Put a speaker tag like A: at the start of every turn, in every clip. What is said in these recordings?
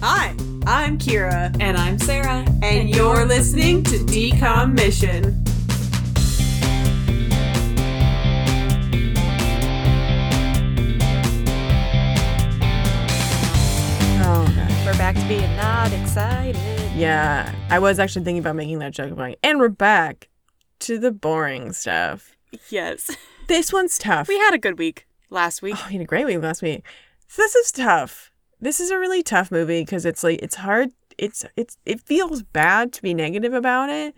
A: Hi, I'm Kira,
B: And I'm Sarah.
A: and you're listening to Decom Mission.
C: Oh, God.
B: We're back to being not excited.
C: Yeah, I was actually thinking about making that joke about, and we're back to the boring stuff.
B: Yes.
C: This one's tough.
B: We had a good week last week.
C: Oh, we had a great week last week. This is tough. This is a really tough movie because it's like it's hard. It's it's it feels bad to be negative about it,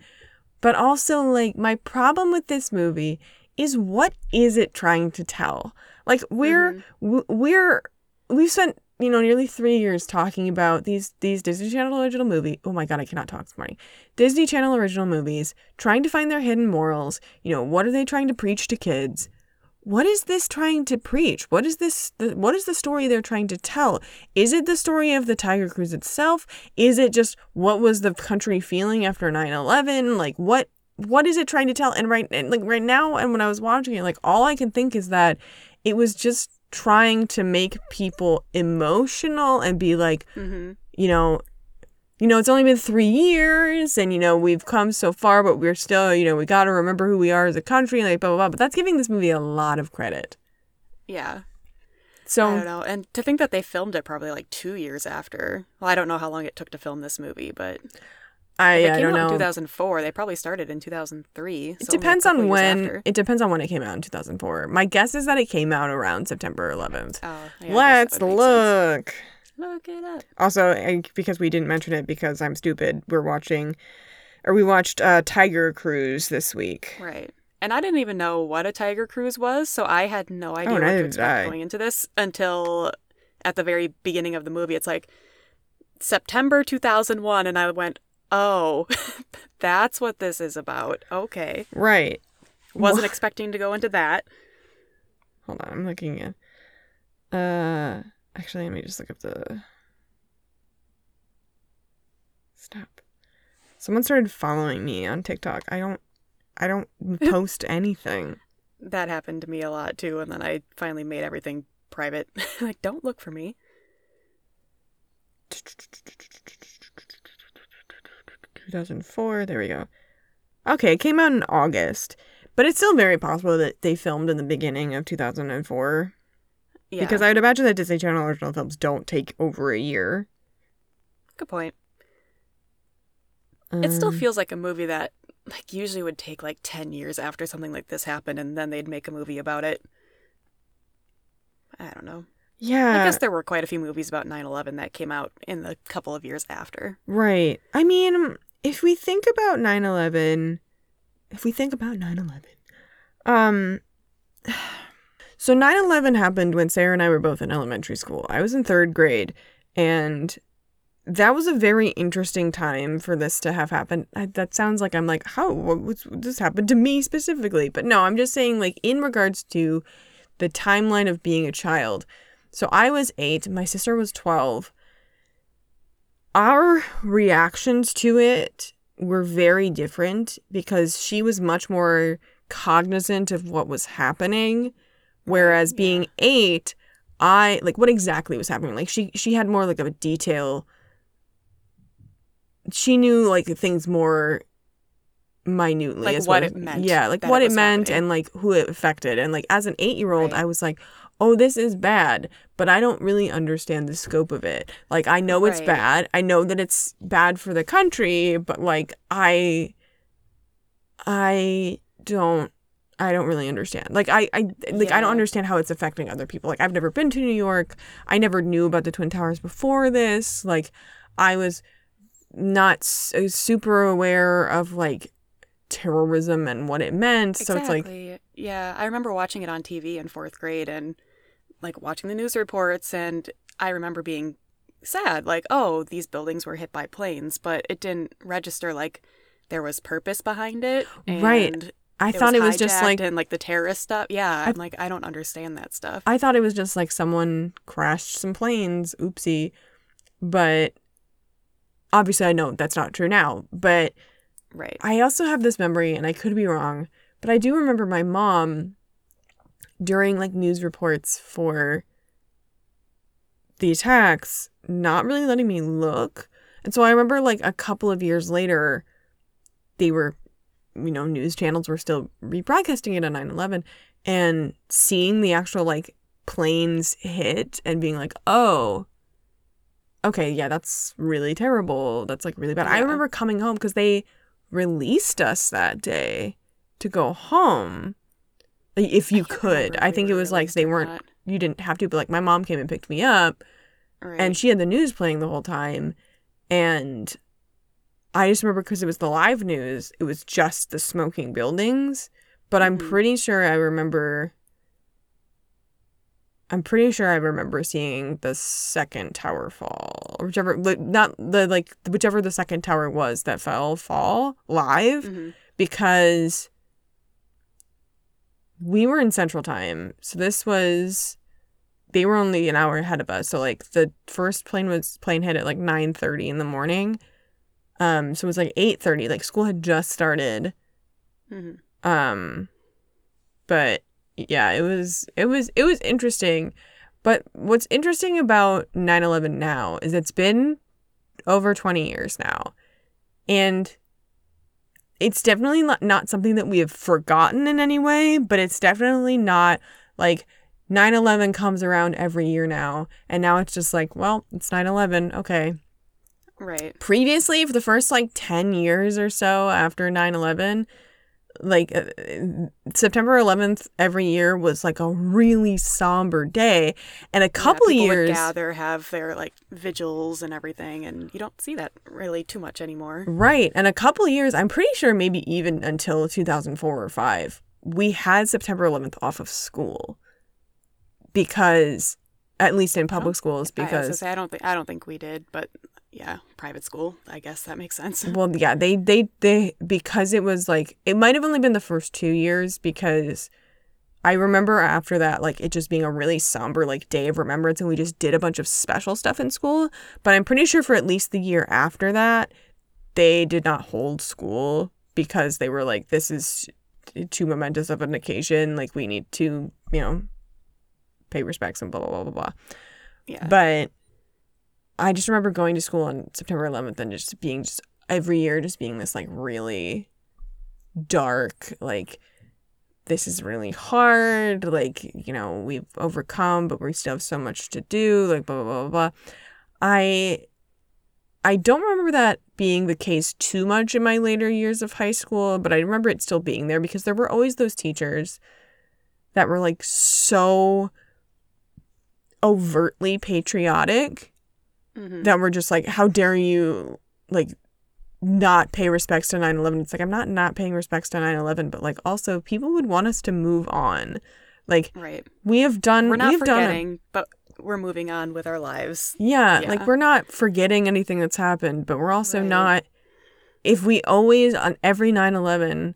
C: but also like my problem with this movie is what is it trying to tell? Like we're mm-hmm. w- we're we've spent you know nearly three years talking about these these Disney Channel original movie. Oh my god, I cannot talk this morning. Disney Channel original movies trying to find their hidden morals. You know what are they trying to preach to kids? What is this trying to preach? What is this? The, what is the story they're trying to tell? Is it the story of the Tiger Cruise itself? Is it just what was the country feeling after 9/11? Like what? What is it trying to tell? And right, and like right now, and when I was watching it, like all I can think is that it was just trying to make people emotional and be like,
B: Mm-hmm.
C: you know, you know, it's only been three years and, you know, we've come so far, but we're still, you know, we got to remember who we are as a country, like, blah, blah, blah. But that's giving this movie a lot of credit.
B: Yeah. So I don't know. And to think that they filmed it probably like two years after. Well, I don't know how long it took to film this movie, but
C: I,
B: it
C: I don't
B: out in
C: know.
B: 2004. They probably started in 2003.
C: It
B: so
C: depends on when, it depends on when it came out in 2004. My guess is that it came out around September 11th.
B: Oh, yeah, I guess that
C: Let's
B: look. sense.
C: Look.
B: It up.
C: Also, I, because we didn't mention it because I'm stupid, we're watching, or we watched uh, Tiger Cruise this week.
B: Right. And I didn't even know what a tiger cruise was, so I had no idea what
C: neither
B: to expect going into this until at the very beginning of the movie. It's like September 2001, and I went, oh, that's what this is about. Okay.
C: Right.
B: Wasn't
C: Wha-
B: expecting to go into that.
C: Hold on, I'm looking at. Uh, actually, let me just look up the. Stop. Someone started following me on TikTok. I don't. I don't post anything.
B: That happened to me a lot too, and then I finally made everything private. like, don't look for me.
C: 2004. There we go. Okay, it came out in August, but it's still very possible that they filmed in the beginning of 2004
B: Yeah.
C: because I would imagine that Disney Channel original films don't take over a year.
B: Good point. It still
C: Um,
B: feels like a movie that like usually would take like 10 years after something like this happened and then they'd make a movie about it. I don't know.
C: yeah.
B: I guess there were quite a few movies about 9/11 that came out in the couple of years after.
C: Right. I mean, if we think about 9/11, if we think about 9/11, um so 9/11 happened when Sarah and I were both in elementary school. I was in 3rd grade and that was a very interesting time for this to have happened. I, that sounds like I'm like, how what, what's, this happened to me specifically? But no, I'm just saying like in regards to the timeline of being a child. So I was 8, my sister was 12 our reactions to it were very different because she was much more cognizant of what was happening whereas
B: Yeah.
C: being 8 I like what exactly was happening? Like she she had more like of a detail. She knew like things more minutely
B: Like
C: as
B: what
C: well.
B: it meant
C: yeah like what
B: it
C: it meant
B: happening.
C: and like who it affected. And like as an 8-year-old
B: Right.
C: I was like oh this is bad but I don't really understand the scope of it. Like I know it's bad. I know that it's bad for the country but like I I don't I don't really understand. Like I, I like I don't understand how it's affecting other people. Like I've never been to New York. I never knew about the Twin Towers before this. Like I was not s- uh, super aware of like terrorism and what it meant. So it's like
B: yeah, I remember watching it on TV in 4th grade and like watching the news reports and I remember being sad like, oh, these buildings were hit by planes, but it didn't register like there was purpose behind it.
C: Right. I thought it was just like
B: and like the terrorist stuff. Yeah, I'm like I don't understand that stuff.
C: I thought it was just like someone crashed some planes. Oopsie. But obviously I know that's not true now. But
B: right.
C: I also have this memory, and I could be wrong, but I do remember my mom during like news reports for the attacks, not really letting me look. And so I remember like a couple of years later, they were, you know, news channels were still rebroadcasting it on 9 11 and seeing the actual like planes hit and being like, oh, okay, yeah, that's really terrible. That's like really bad. I remember coming home because they released us that day to go home. If you
B: I
C: could. I think it was like they weren't,
B: not.
C: you didn't have to, but like my mom came and picked me up
B: Right.
C: and she had the news playing the whole time. And I just remember because it was the live news, it was just the smoking buildings. But I'm
B: Mhm.
C: pretty sure I remember. I'm pretty sure I remember seeing the second tower fall, or whichever, not the like whichever the second tower was that fell fall live
B: Mhm.
C: because we were in central time so this was they were only an hour ahead of us so like the first plane was plane hit at like 9.30 in the morning um so it was like 8.30 like school had just started.
B: Mhm.
C: um but yeah it was it was it was interesting. But what's interesting about 9-11 now is it's been over 20 years now. And it's definitely not, not something that we have forgotten in any way but it's definitely not like 9-11 comes around every year now. And now it's just like well it's 9-11 okay
B: Right.
C: previously for the first like 10 years or so after 9-11 like uh, September 11th every year was like a really somber day and a
B: Yeah,
C: couple
B: people
C: years
B: would gather, have their like vigils and everything, and you don't see that really too much anymore.
C: right and a couple years i'm pretty sure maybe even until 2004 or 5 we had september 11th off of school because at least in public schools
B: I, was
C: because
B: say, I don't think I don't think we did, but yeah, private school. I guess that makes sense.
C: well yeah they they they because it was like it might have only been the first two years because i remember after that like it just being a really somber like day of remembrance and we just did a bunch of special stuff in school but i'm pretty sure for at least the year after that they did not hold school because they were like this is too momentous of an occasion like we need to you know pay respects and blah blah blah blah blah
B: Yeah.
C: but I just remember going to school on September 11th and just being just every year just being this like really dark like this is really hard like you know we've overcome but we still have so much to do like blah blah blah blah. I I don't remember that being the case too much in my later years of high school but I remember it still being there because there were always those teachers that were like so overtly patriotic
B: Mhm.
C: that were just like, how dare you like not pay respects to 9/11? It's like I'm not not paying respects to 9/11, but like also people would want us to move on. Like
B: right.
C: we have done
B: We're not
C: we've done
B: forgetting, but we're moving on with our lives.
C: yeah,
B: Yeah.
C: like we're not forgetting anything that's happened, but we're also
B: Right.
C: not if we always on every 9/11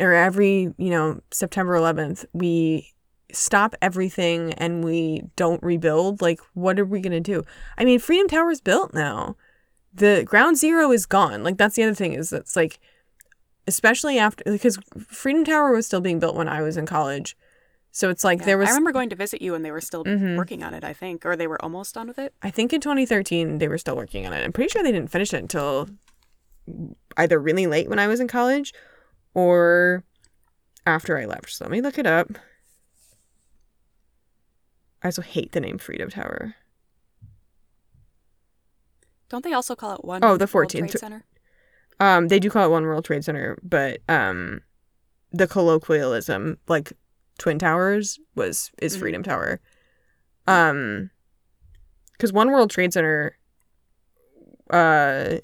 C: or every, you know, September 11th, we stop everything and we don't rebuild, like what are we going to do? I mean, Freedom Tower is built now. The ground zero is gone. Like that's the other thing is that's like especially after because Freedom Tower was still being built when I was in college. So it's like
B: Yeah.
C: there was
B: I remember going to visit you, and they were still
C: Mhm.
B: working on it. I think, or they were almost done with it.
C: I think in 2013 they were still working on it. I'm pretty sure they didn't finish it until either really late when I was in college or after I left. So let me look it up. I also hate the name Freedom Tower.
B: Don't they also call it one?
C: Oh, the
B: World
C: 14th.
B: Trade Center.
C: Um, they do call it One World Trade Center, but um, the colloquialism, like Twin Towers, was is
B: Mhm.
C: Freedom Tower. Um, because One World Trade Center, uh,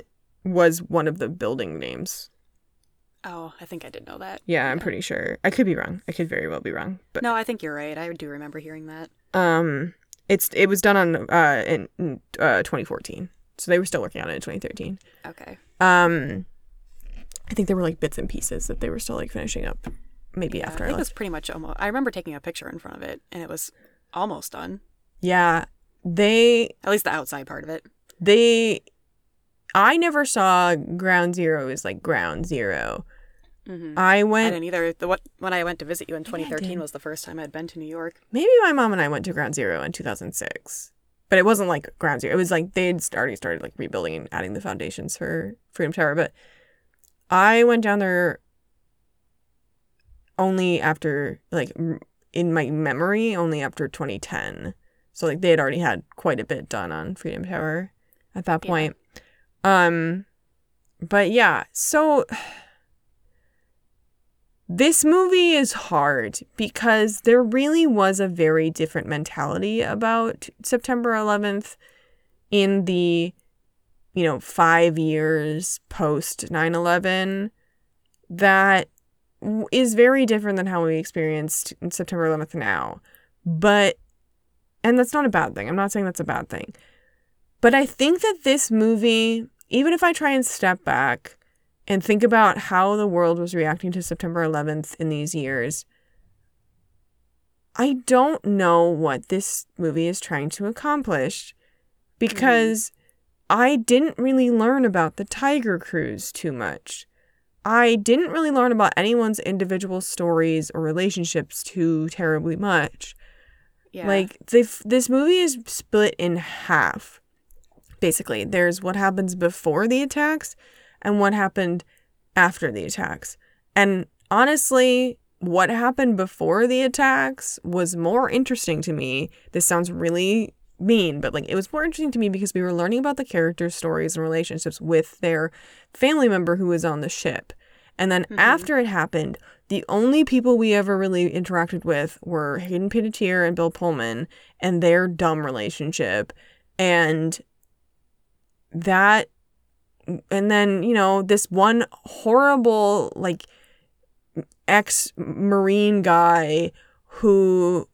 C: was one of the building names.
B: Oh, I think I did know that.
C: Yeah, I'm
B: Yeah.
C: pretty sure. I could be wrong. I could very well be wrong, but
B: No, I think you're right. I do remember hearing that.
C: Um, it's it was done on uh in, uh 2014, so they were still working on it in 2013.
B: Okay.
C: Um, I think there were like bits and pieces that they were still like finishing up. Maybe
B: Yeah,
C: after
B: I
C: I
B: think it was pretty much almost. I remember taking a picture in front of it, and it was almost done.
C: Yeah, they
B: At least the outside part of it.
C: they. I never saw Ground Zero as like Ground Zero.
B: Hmm
C: I
B: I
C: went.
B: didn't either. The what when I went to visit you in 2013 was the first time I'd been to New York.
C: Maybe my mom and I went to Ground Zero in 2006. but it wasn't like ground zero. It was like they'd already started like rebuilding and adding the foundations for Freedom Tower. But I went down there only after like in my memory only after 2010. So like they had already had quite a bit done on Freedom Tower at that
B: Yeah.
C: point. Um but yeah, so this movie is hard because there really was a very different mentality about September 11th in the you know 5 years post 9/11 that w- is very different than how we experienced September 11th now. But and that's not a bad thing. I'm not saying that's a bad thing. But I think that this movie, even if I try and step back and think about how the world was reacting to September 11th in these years, I don't know what this movie is trying to accomplish because I didn't really learn about the Tiger Cruise too much. I didn't really learn about anyone's individual stories or relationships too terribly much.
B: Yeah.
C: Like this, this movie is split in half. Basically, there's what happens before the attacks and what happened after the attacks. And honestly, what happened before the attacks was more interesting to me. This sounds really mean, but like it was more interesting to me because we were learning about the characters' stories and relationships with their family member who was on the ship. And then mm-hmm. after it happened, the only people we ever really interacted with were Hayden Panettiere and Bill Pullman and their dumb relationship. And that, and then, you know, this one horrible, like, ex Marine guy who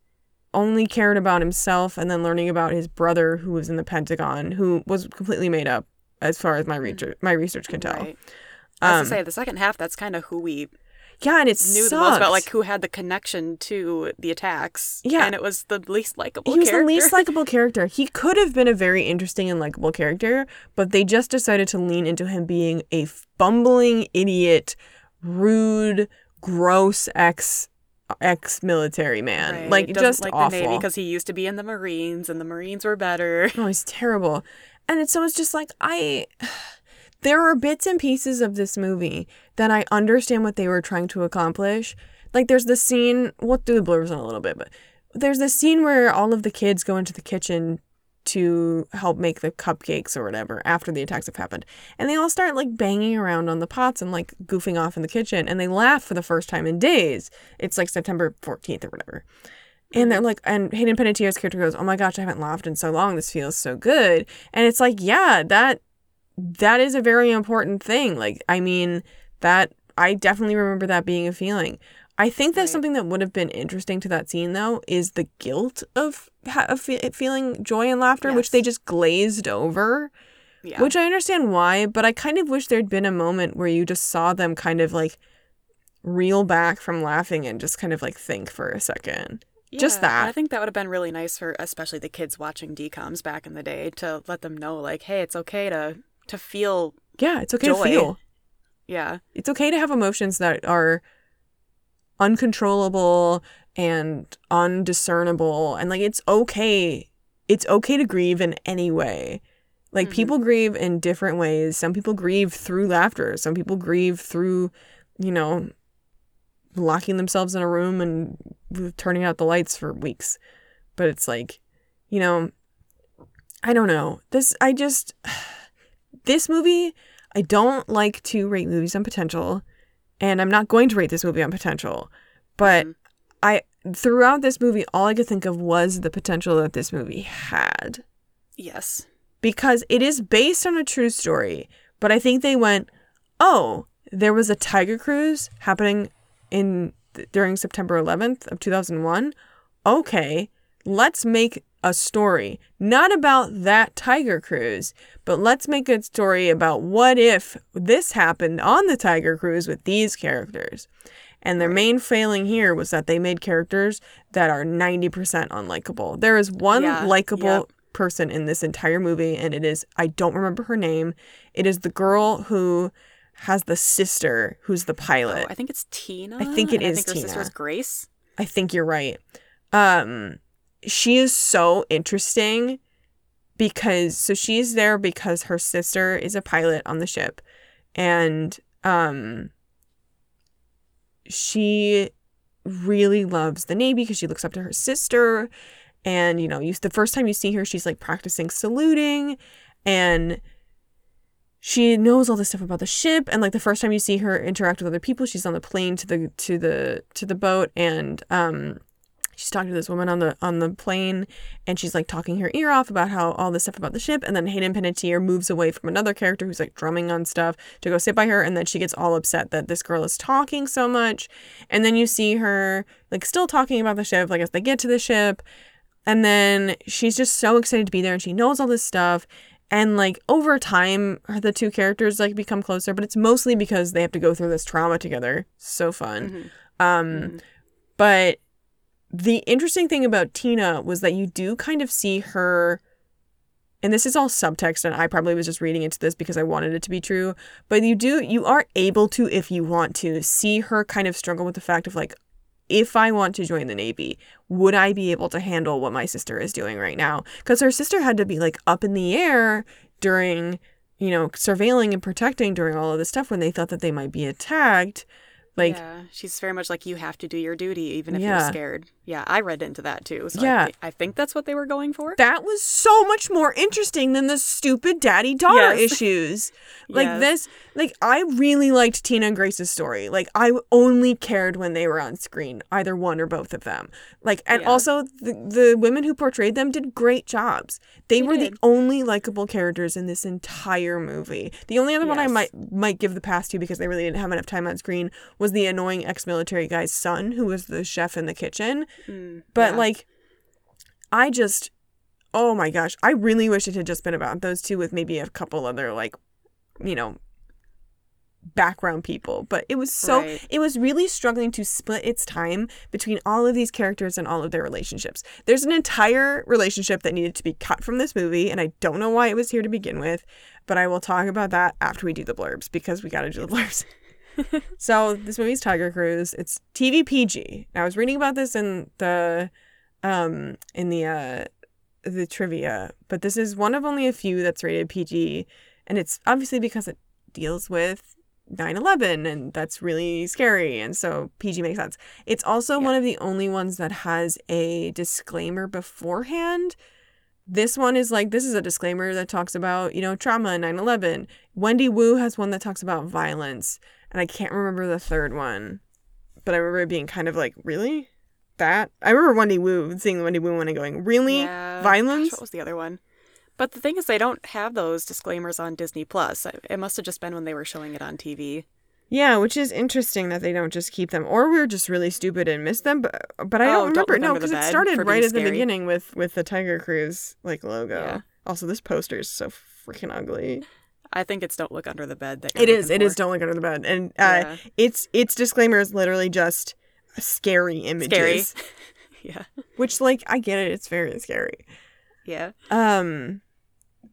C: only cared about himself and then learning about his brother who was in the Pentagon, who was completely made up as far as my research, my research can tell.
B: Right. I was
C: Um,
B: to say the second half. That's kind of who we
C: Yeah, and it
B: knew the most about, like who had the connection to the attacks.
C: Yeah.
B: and it was the least likable.
C: he was
B: character.
C: the least likable character. He could have been a very interesting and likable character, but they just decided to lean into him being a bumbling idiot, rude, gross ex ex military man.
B: Right.
C: Like just
B: like
C: awful.
B: the Navy because he used to be in the Marines, and the Marines were better.
C: Oh, he's terrible. And it's so it's just like I there are bits and pieces of this movie that I understand what they were trying to accomplish. Like there's the scene, we'll do the blurbs in a little bit, but there's this scene where all of the kids go into the kitchen to help make the cupcakes or whatever after the attacks have happened. And they all start like banging around on the pots and like goofing off in the kitchen and they laugh for the first time in days. It's like September 14th or whatever. And they're like, and Hayden Panettiere's character goes, "Oh my gosh, I haven't laughed in so long. This feels so good." And it's like, yeah, that that is a very important thing. Like, I mean, that I definitely remember that being a feeling. I think that's
B: Right.
C: something that would have been interesting to that scene, though, is the guilt of, ha- of fe- feeling joy and laughter, which they just glazed over.
B: Yeah,
C: Which I understand why, but I kind of wish there'd been a moment where you just saw them kind of like reel back from laughing and just kind of like think for a second. just
B: Yeah, and
C: that.
B: I think that would have been really nice for especially the kids watching DComs back in the day to let them know, like, hey, it's okay to to feel.
C: Yeah, it's okay
B: Joy.
C: to feel.
B: Yeah,
C: It's okay to have emotions that are uncontrollable and undiscernible and like it's okay. It's okay to grieve in any way. Like
B: Mhm.
C: people grieve in different ways. Some people grieve through laughter. Some people grieve through, you know, locking themselves in a room and turning out the lights for weeks. But it's like, you know, I don't know. This I just this movie, I don't like to rate movies on potential, and I'm not going to rate this movie on potential. But
B: Mhm.
C: I throughout this movie, all I could think of was the potential that this movie had
B: yes,
C: because it is based on a true story. But I think they went, "Oh, there was a tiger cruise happening in during September 11th of 2001. Okay, let's make a story not about that tiger cruise, but let's make a story about what if this happened on the tiger cruise with these characters." And their main failing here was that they made characters that are 90% unlikable. There is one
B: Yeah,
C: likable
B: yep.
C: person in this entire movie, and it is I don't remember her name. It is the girl who has the sister who's the pilot.
B: oh, I think it's Tina.
C: I think it is
B: I think her sister
C: Tina.
B: is Grace.
C: I think you're right. Um, she is so interesting because so she's there because her sister is a pilot on the ship and um she really loves the navy because she looks up to her sister and you know you the first time you see her she's like practicing saluting and she knows all this stuff about the ship and like the first time you see her interact with other people she's on the plane to the to the to the boat and um she's talking to this woman on the on the plane and she's like talking her ear off about how all this stuff about the ship and then Hayden Panettiere moves away from another character who's like drumming on stuff to go sit by her and then she gets all upset that this girl is talking so much. And then you see her like still talking about the ship like as they get to the ship and then she's just so excited to be there and she knows all this stuff. And like over time the two characters like become closer but it's mostly because they have to go through this trauma together. So fun. Um but the interesting thing about tina was that you do kind of see her and this is all subtext and i probably was just reading into this because i wanted it to be true but you do you are able to if you want to see her kind of struggle with the fact of like if I want to join the Navy, would I be able to handle what my sister is doing right now? Because her sister had to be like up in the air during, you know, surveilling and protecting during all of this stuff when they thought that they might be attacked. Like,
B: yeah, she's very much like you have to do your duty even if
C: Yeah.
B: you're scared. Yeah, I read into that too. So
C: Yeah.
B: I, I think that's what they were going for.
C: that was so much more interesting than the stupid daddy daughter
B: Yes.
C: issues. Like
B: Yes.
C: this, like I really liked Tina and Grace's story. Like I only cared when they were on screen, either one or both of them. Like and
B: Yeah.
C: also the the women who portrayed them did great jobs. They,
B: They
C: were the only likable characters in this entire movie. The only other one I might might give the pass to because they really didn't have enough time on screen was the annoying ex-military guy's son who was the chef in the kitchen.
B: Mm,
C: But
B: yeah.
C: like, I just, oh my gosh, I really wish it had just been about those two with maybe a couple other like, you know, background people. But it was so,
B: Right.
C: it was really struggling to split its time between all of these characters and all of their relationships. There's an entire relationship that needed to be cut from this movie, and I don't know why it was here to begin with. But I will talk about that after we do the blurbs because we got to do the blurbs. so this movie's Tiger Cruise. It's TV PG. I was reading about this in the um in the uh the trivia, but this is one of only a few that's rated PG and it's obviously because it deals with 9/11 and that's really scary and so PG makes sense. It's also one of the only ones that has a disclaimer beforehand. This one is like this is a disclaimer that talks about, you know, trauma and 9/11. Wendy Wu has one that talks about violence and I can't remember the third one. But I remember it being kind of like, really? That? I remember Wendy Wu, seeing the Wendy Wu one and going, really?
B: Yeah.
C: Violence?
B: Gosh, what was the other one? But the thing is, they don't have those disclaimers on Disney Plus. It must have just been when they were showing it on TV.
C: Yeah, which is interesting that they don't just keep them, or we're just really stupid and miss them. But but I
B: Oh,
C: don't
B: don't
C: remember. No, because it started right at the beginning with with the Tiger Cruise like logo.
B: Yeah.
C: Also, this poster is so freaking ugly.
B: I think it's "Don't Look Under the Bed." That you're
C: It is. It is. Don't look under the bed, and uh,
B: Yeah.
C: its its disclaimer is literally just scary images.
B: Scary. yeah.
C: Which, like, I get it. It's very scary.
B: Yeah.
C: Um,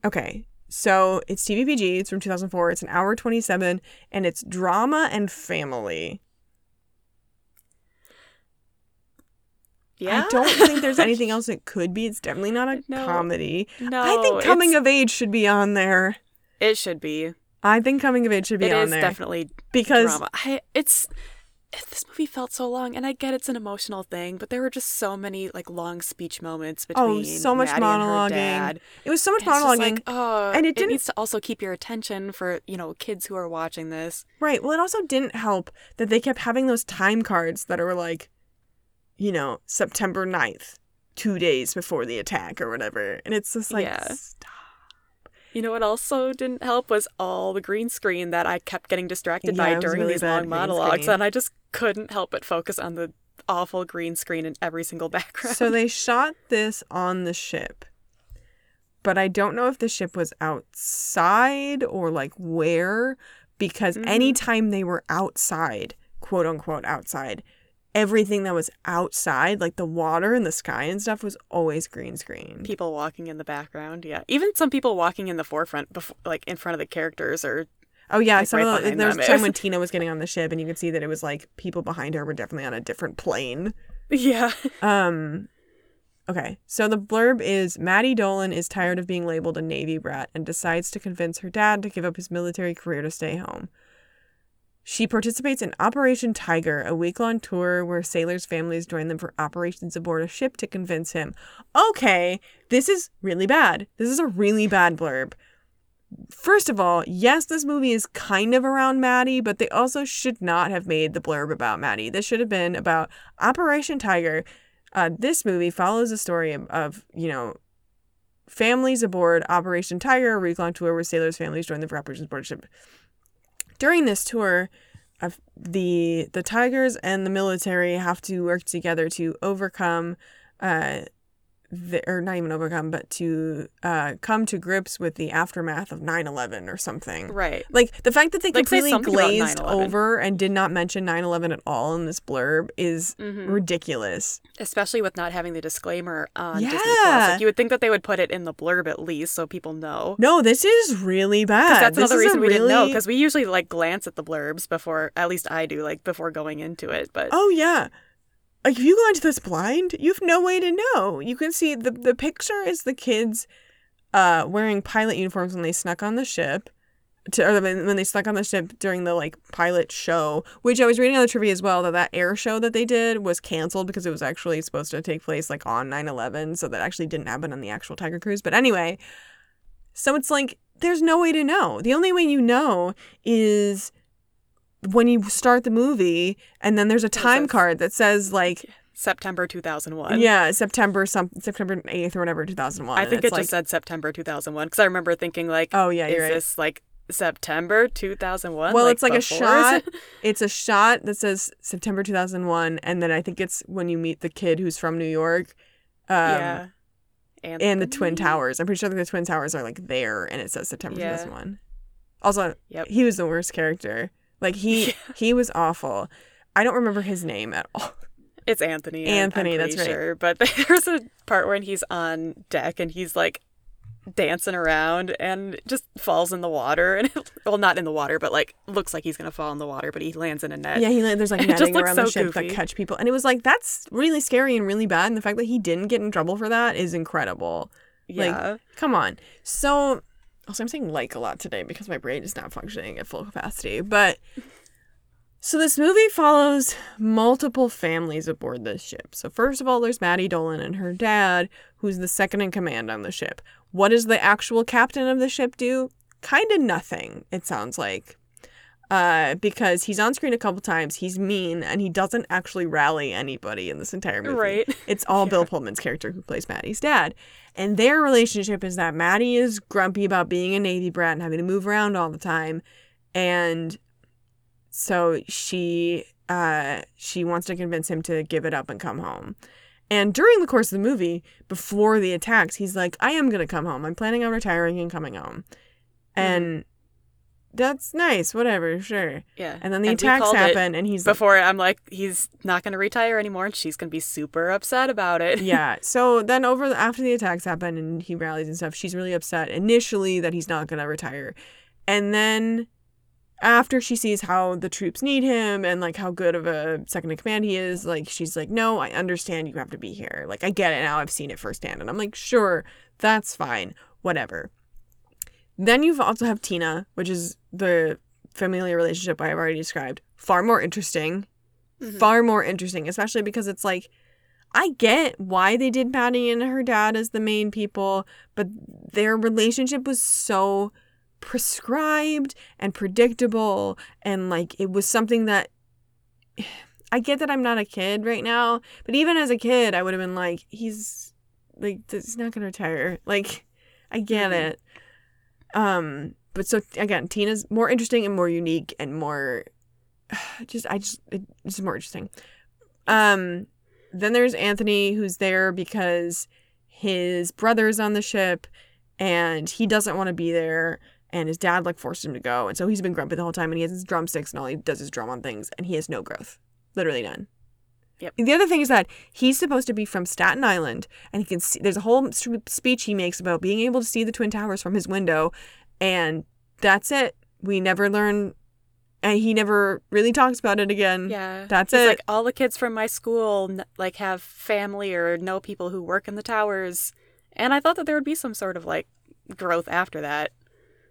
C: okay. So it's TVPG. It's from 2004. It's an hour 27, and it's drama and family.
B: Yeah.
C: I don't think there's anything else it could be. It's definitely not a
B: No.
C: comedy.
B: No.
C: I think coming of age should be on there.
B: It should be.
C: I think coming of age should be
B: It
C: on
B: is
C: there
B: definitely
C: because
B: drama. I, it's this movie felt so long, and I get it's an emotional thing, but there were just so many like long speech moments oh, between
C: oh, so much
B: Maddie
C: monologuing. It was so much
B: And
C: monologuing.
B: like, oh,
C: and it
B: it,
C: didn't-
B: needs to also keep your attention for you know kids who are watching this.
C: Right. Well, it also didn't help that they kept having those time cards that are like, you know, September 9th, two days before the attack or whatever. And it's just like,
B: Yeah.
C: stop.
B: You know what also didn't help was all the green screen that I kept getting distracted
C: Yeah,
B: by during
C: really
B: these long monologues, and I just couldn't help but focus on the awful green screen in every single background.
C: So they shot this on the ship. But I don't know if the ship was outside or like where, because
B: Mhm.
C: anytime they were outside, quote unquote outside, everything that was outside, like the water and the sky and stuff, was always green screen.
B: people walking in the background, yeah, even some people walking in the forefront, before, like in front of the characters, or
C: Oh yeah,
B: like,
C: some
B: right
C: of the, there was time when Tina was getting on the ship, and you could see that it was like people behind her were definitely on a different plane.
B: yeah,
C: Um, Okay, so the blurb is Maddie Dolan is tired of being labeled a Navy brat and decides to convince her dad to give up his military career to stay home. She participates in Operation Tiger, a week long tour where sailors' families join them for operations aboard a ship to convince him. Okay, this is really bad. This is a really bad blurb. First of all, yes, this movie is kind of around Maddie, but they also should not have made the blurb about Maddie. This should have been about Operation Tiger. Uh, this movie follows the story of, of, you know, families aboard Operation Tiger, a week long tour where sailors' families join them for operations aboard a ship. During this tour, uh, the the tigers and the military have to work together to overcome uh, the, or not even overcome, but to uh, come to grips with the aftermath of 9 11 or something.
B: Right.
C: Like the fact that they
B: Like,
C: completely glazed over and did not mention 9 11 at all in this blurb is
B: Mhm.
C: ridiculous.
B: Especially with not having the disclaimer on Disney
C: Yeah.
B: Plus. Like you would think that they would put it in the blurb at least so people know.
C: No, this is really bad.
B: That's
C: This
B: another reason we didn't know. Because we usually like glance at the blurbs before, at least I do, like before going into it. But
C: Oh yeah. Like if you go into this blind, you have no way to know. You can see the the picture is the kids uh wearing pilot uniforms when they snuck on the ship. To, or when they snuck on the ship during the like pilot show, which I was reading on the trivia as well that that air show that they did was canceled because it was actually supposed to take place like on 9/11, so that actually didn't happen on the actual Tiger Cruise. But anyway, so it's like there's no way to know. The only way you know is when you start the movie and then there's a time card that says like
B: September 2001.
C: yeah september some september 8th or whatever 2001
B: I
C: and
B: think it
C: it's
B: just said September 2001 because I remember thinking like,
C: oh yeah
B: is
C: right
B: this like September 2001?
C: well it's like a shot it's a shot that says september 2001 and then i think it's when you meet the kid who's from new york um,
B: yeah.
C: and the twin towers i'm pretty sure the twin towers are like there and it says september
B: Yeah.
C: 2001 also
B: Yep.
C: he was the worst character like he
B: Yeah.
C: he was awful i don't remember his name at all
B: It's Anthony.
C: Anthony, that's right.
B: Sure. But there's a part when he's on deck and he's like dancing around and just falls in the water and well not in the water but like looks like he's gonna fall in the water but he lands in a net.
C: Yeah, he there's like
B: It
C: netting around the
B: so
C: ship that catch people, and it was like that's really scary and really bad. And the fact that he didn't get in trouble for that is incredible.
B: Yeah.
C: Come on. So, also I'm saying like a lot today because my brain is not functioning at full capacity. But so this movie follows multiple families aboard this ship. So first of all, there's Maddie Dolan and her dad, who's the second in command on the ship. What does the actual captain of the ship do? Kind of nothing. It sounds like uh, because he's on screen a couple times. He's mean and he doesn't actually rally anybody in this entire movie.
B: Right.
C: It's all Bill Pullman's character who plays Maddie's dad. And their relationship is that Maddie is grumpy about being a Navy brat and having to move around all the time. And so she uh, she wants to convince him to give it up and come home. And during the course of the movie, before the attacks, he's like, I am going to come home. I'm planning on retiring and coming home. And that's nice, whatever, sure.
B: Yeah.
C: And then the
B: we
C: attacks happen, and he's
B: Before I'm like, he's not gonna retire anymore and she's gonna be super upset about it.
C: yeah. So then over the, after the attacks happen and he rallies and stuff, she's really upset initially that he's not gonna retire, and then after she sees how the troops need him and like how good of a second in command he is, like she's like, no, I understand you have to be here. Like I get it now. I've seen it firsthand, and I'm like, sure, that's fine, whatever. Then you also have Tina, which is the familiar relationship I've already described. Far more interesting.
B: Mhm.
C: Far more interesting, especially because it's like I get why they did Patty and her dad as the main people, but their relationship was so prescribed and predictable and like it was something that I get that I'm not a kid right now, but even as a kid, I would have been like, he's like, he's not gonna retire. Like, I get
B: Mhm.
C: it. Um, but so again, Tina's more interesting and more unique and more, just I just it- it's more interesting. Um, then there's Anthony who's there because his brother's on the ship and he doesn't want to be there and his dad like forced him to go. And so he's been grumpy the whole time and he has his drumsticks and all he does is drum on things and he has no growth. Literally none
B: Yep.
C: the other thing is that he's supposed to be from staten island and he can see there's a whole speech he makes about being able to see the twin towers from his window and that's it we never learn and he never really talks about it again.
B: Yeah.
C: That's
B: He's
C: it.
B: like all the kids from my school like have family or know people who work in the towers. And I thought that there would be some sort of like growth after that.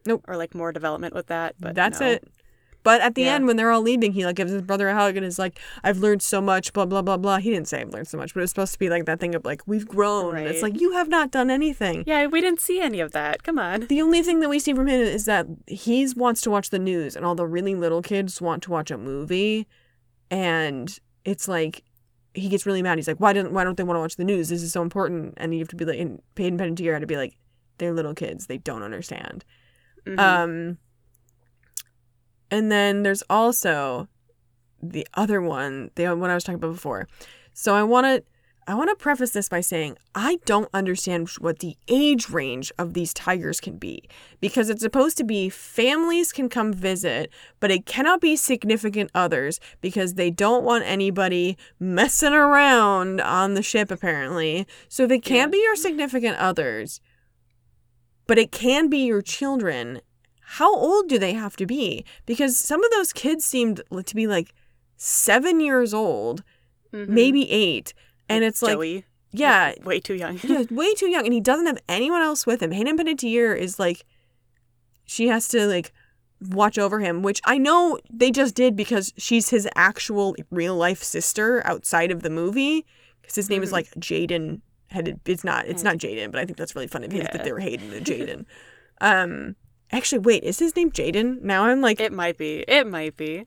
C: Nope.
B: Or like more development with that, but
C: That's
B: no.
C: it. But at the
B: Yeah.
C: end, when they're all leaving, he like gives his brother a hug and is like, "I've learned so much." Blah blah blah blah. He didn't say I've learned so much, but it was supposed to be like that thing of like we've grown. It's like you have not done anything.
B: Yeah, we didn't see any of that. Come on.
C: The only thing that we see from him is that he wants to watch the news, and all the really little kids want to watch a movie, and it's like he gets really mad. He's like, "Why don't Why don't they want to watch the news? This is so important." And you have to be like, and Peyton Panettiere had to be like, "They're little kids. They don't understand."
B: Mhm.
C: Um, and then there's also the other one, the one I was talking about before. So I want to I want to preface this by saying I don't understand what the age range of these tigers can be because it's supposed to be families can come visit, but it cannot be significant others because they don't want anybody messing around on the ship apparently. So it can't be your significant others, but it can be your children, how old do they have to be? Because some of those kids seemed to be like 7 years old,
B: Mhm.
C: maybe 8. And it's like
B: Joey.
C: yeah,
B: Way too young.
C: yeah, way too young, and he doesn't have anyone else with him. Hayden Panettiere is like, she has to like watch over him, which I know they just did because she's his actual real life sister outside of the movie. Because his name is
B: Mhm.
C: like Jaden. It's not it's
B: Mm.
C: not Jaden, but I think that's really funny because
B: Yeah.
C: that they were Hayden and Jaden. um, actually, wait, is his name Jaden? Now I'm like,
B: It might be. It might be.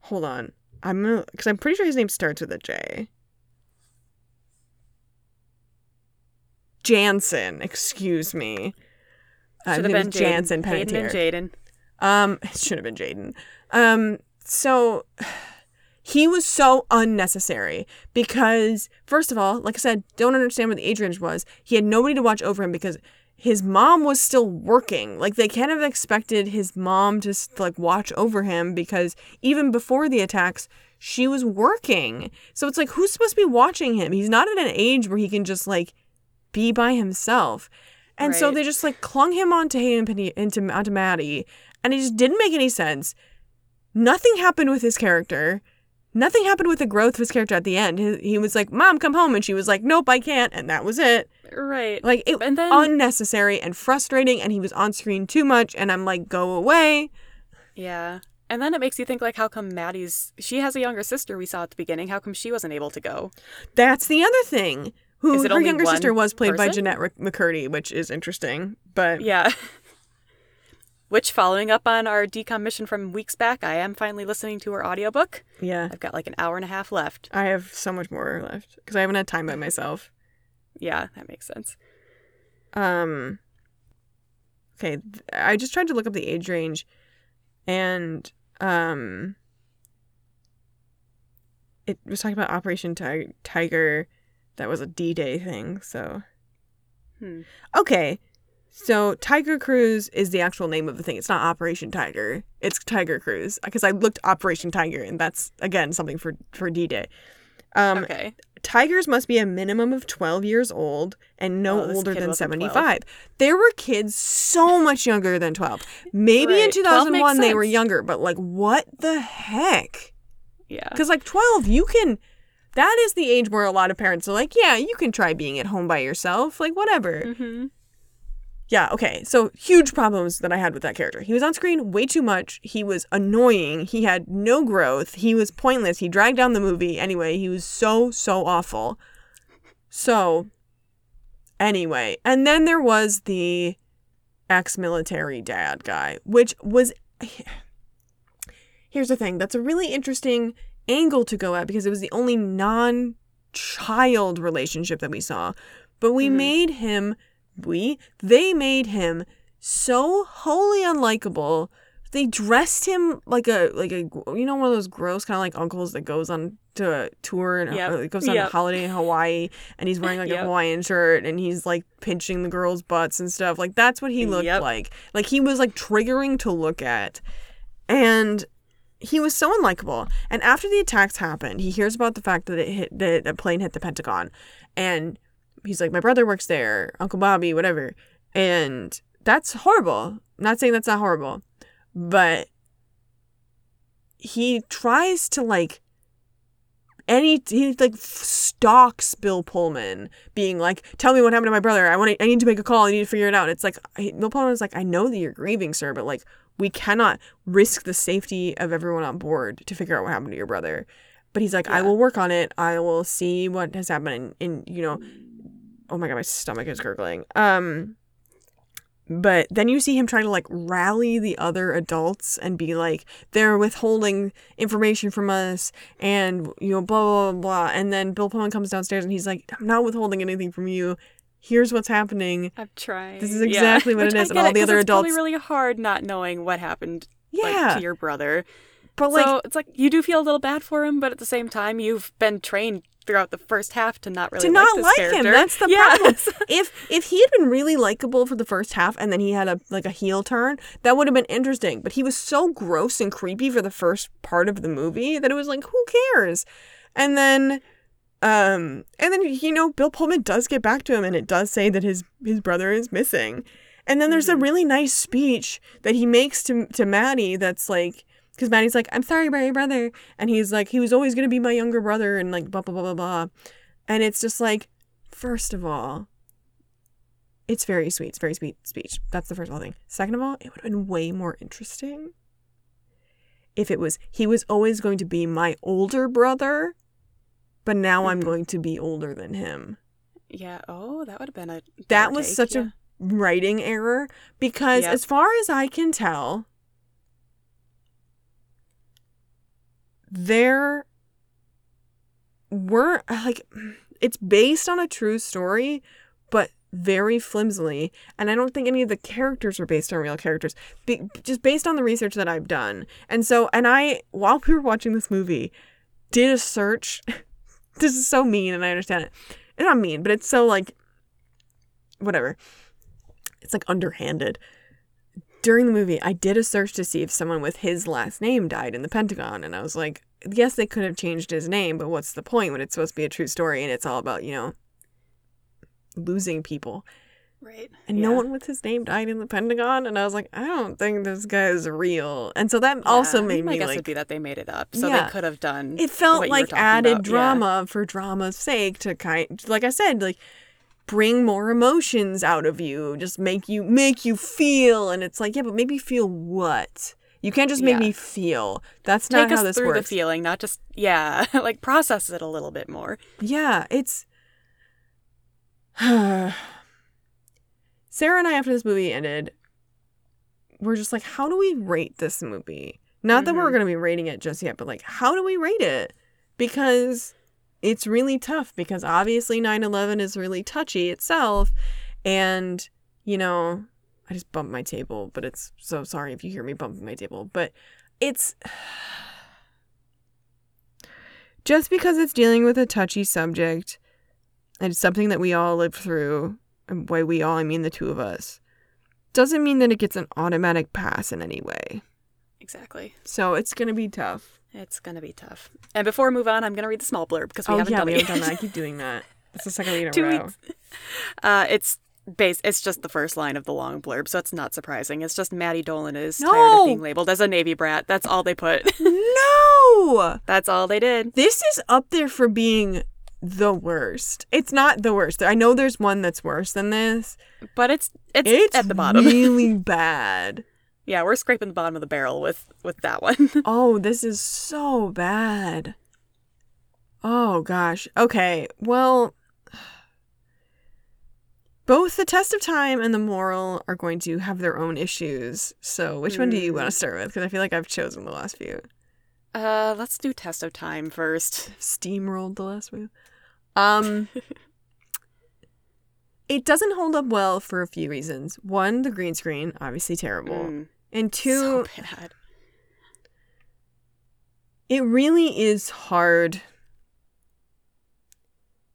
C: hold on, I'm because I'm pretty sure his name starts with a J. Jansen, excuse me. Uh,
B: Should have
C: name
B: been
C: is Jansen
B: Jaden. Hayden and Jaden.
C: Um, it should have been Jaden. Um, so he was so unnecessary because, first of all, like I said, don't understand what the age range was. He had nobody to watch over him because his mom was still working. Like they can't have expected his mom to like watch over him because even before the attacks, she was working. So it's like who's supposed to be watching him? He's not at an age where he can just like be by himself. And so they just like clung him onto him Penny into onto Maddie, and it just didn't make any sense. Nothing happened with his character. Nothing happened with the growth of his character at the end. He, he was like, "Mom, come home," and she was like, "Nope, I can't," and that was it.
B: Right.
C: Like it
B: And then-
C: unnecessary and frustrating, and he was on screen too much. And I'm like, "Go away."
B: Yeah. And then it makes you think like how come Maddie's she has a younger sister we saw at the beginning. How come she wasn't able to go?
C: That's the other thing. Who her younger sister was played by? Jennette McCurdy, which is interesting. But
B: Yeah. Which following up on our decom mission from weeks back, I am finally listening to her audiobook.
C: yeah,
B: I've got like an hour and a half left.
C: I have so much more left because I haven't had time by myself.
B: Yeah, that makes sense.
C: Um. Okay, I just tried to look up the age range, and um, it was talking about Operation Ti- Tiger. That was a D-Day thing. So
B: Hmm.
C: okay, so Tiger Cruise is the actual name of the thing. It's not Operation Tiger. It's Tiger Cruise because I looked Operation Tiger, and that's again something for for D-Day. Um,
B: okay.
C: Tigers must be a minimum of 12 years old and no
B: Oh,
C: older than
B: wasn't 12.
C: 75. There were kids so much younger than 12. Maybe in
B: Right. 12 makes
C: 2001 they were younger, but like what the heck?
B: Yeah.
C: Cuz like 12 you can that is the age where a lot of parents are like, "Yeah, you can try being at home by yourself, like whatever."
B: Mm-hmm.
C: Yeah, okay. So huge problems that I had with that character. He was on screen way too much. He was annoying. He had no growth. He was pointless. He dragged down the movie. Anyway, he was so, so awful. So, anyway. And then there was the ex military dad guy, which was. Here's the thing that's a really interesting angle to go at because it was the only non child relationship that we saw. But we
B: Mhm.
C: made him we they made him so wholly unlikable they dressed him like a like a you know one of those gross kind of like uncles that goes on to a tour and
B: Yep.
C: uh, goes on
B: Yep.
C: a holiday in hawaii and he's wearing like a hawaiian shirt and he's like pinching the girls butts and stuff like that's what he looked
B: Yep.
C: like like he was like triggering to look at and he was so unlikable. And after the attacks happened, he hears about the fact that it hit that a plane hit the Pentagon, and he's like, "My brother works there, Uncle Bobby, whatever." And that's horrible. I'm not saying that's not horrible, but he tries to like any he like stalks Bill Pullman, being like, "Tell me what happened to my brother. I want to. I need to make a call. I need to figure it out." It's like Bill Pullman was like, "I know that you're grieving, sir, but like we cannot risk the safety of everyone on board to figure out what happened to your brother." But he's like, "I will work on it. I will see what has happened." And, and you know, oh my god, my stomach is gurgling. Um, but then you see him trying to like rally the other adults and be like, they're withholding information from us and, you know, blah, blah, blah. And then Bill Pullman comes downstairs and he's like, I'm not withholding anything from you. Here's what's happening.
B: i've tried
C: This is exactly what
B: Which
C: it is, and all
B: it,
C: the other
B: it's
C: adults-
B: really hard not knowing what happened like,
C: Yeah.
B: to your brother.
C: But like,
B: so it's like you do feel a little bad for him, but at the same time, you've been trained throughout the first half to not really
C: to
B: like
C: not like
B: character.
C: him. That's the problem. If if he had been really likable for the first half and then he had a like a heel turn, that would have been interesting. But he was so gross and creepy for the first part of the movie that it was like, who cares? And then um and then you know, Bill Pullman does get back to him and it does say that his his brother is missing. And then there's a really nice speech that he makes to to Maddie that's like because Maddie's like, I'm sorry about your brother. And he's like, he was always going to be my younger brother and like blah, blah, blah, blah, blah. And it's just like, first of all, it's very sweet. It's very sweet speech. That's the first of all thing. Second of all, it would have been way more interesting if it was, he was always going to be my older brother, but now I'm
B: Mhm.
C: going to be older than him.
B: Yeah. Oh, that would have been a.
C: That was
B: take,
C: such
B: yeah.
C: a writing error because,
B: Yep.
C: as far as I can tell, there weren't like it's based on a true story, but very flimsily. And I don't think any of the characters are based on real characters, be, just based on the research that I've done. And so, and I, while we were watching this movie, did a search. this is so mean, and I understand it. It's not mean, but it's so like, whatever. It's like underhanded. During the movie, I did a search to see if someone with his last name died in the Pentagon, and I was like, yes, they could have changed his name, but what's the point when it's supposed to be a true story and it's all about, you know, losing people?
B: Right.
C: And no one with his name died in the Pentagon, and I was like, I don't think this guy is real. And so that also
B: Yeah,
C: made
B: my
C: me
B: guess
C: like,
B: would be that they made it up, so
C: Yeah.
B: they could have done.
C: it felt
B: what you were
C: like added
B: about, yeah.
C: drama for drama's sake to kind like i said like bring more emotions out of you just make you make you feel and it's like yeah but maybe feel what you can't just make
B: Yeah.
C: me feel that's not
B: Take
C: how
B: us
C: this
B: through
C: works
B: the feeling, not just yeah, like process it a little bit more.
C: yeah it's sarah and i after this movie ended we're just like how do we rate this movie not that we're
B: Mhm.
C: going to be rating it just yet but like how do we rate it because it's really tough because obviously 9-11 is really touchy itself and you know i just bumped my table but it's so sorry if you hear me bumping my table but it's just because it's dealing with a touchy subject and it's something that we all lived through and by we all i mean the two of us doesn't mean that it gets an automatic pass in any way
B: Exactly.
C: so it's gonna be tough
B: It's gonna be tough. And before we move on, I'm gonna read the small blurb because we
C: oh
B: haven't
C: yeah
B: done
C: we
B: it
C: haven't done that i keep doing that it's the second week in a
B: Two
C: row
B: weeks. Uh, it's base. It's just the first line of the long blurb, so it's not surprising. It's just Maddie Dolan is tired of being labeled as a Navy brat. That's all they put.
C: no
B: That's all they did.
C: this is up there for being the worst it's not the worst i know there's one that's worse than this
B: But it's it's,
C: it's
B: at the bottom.
C: really bad
B: yeah, we're scraping the bottom of the barrel with with that one.
C: Oh, this is so bad. Oh gosh. Okay. Well, both the test of time and the moral are going to have their own issues. So, which one do you want to start with? Because I feel like I've chosen the last few.
B: uh, let's do test of time first.
C: Steamrolled the last few. Um, it doesn't hold up well for a few reasons. One, the green screen, obviously terrible,
B: Mm,
C: and two,
B: so bad.
C: it really is hard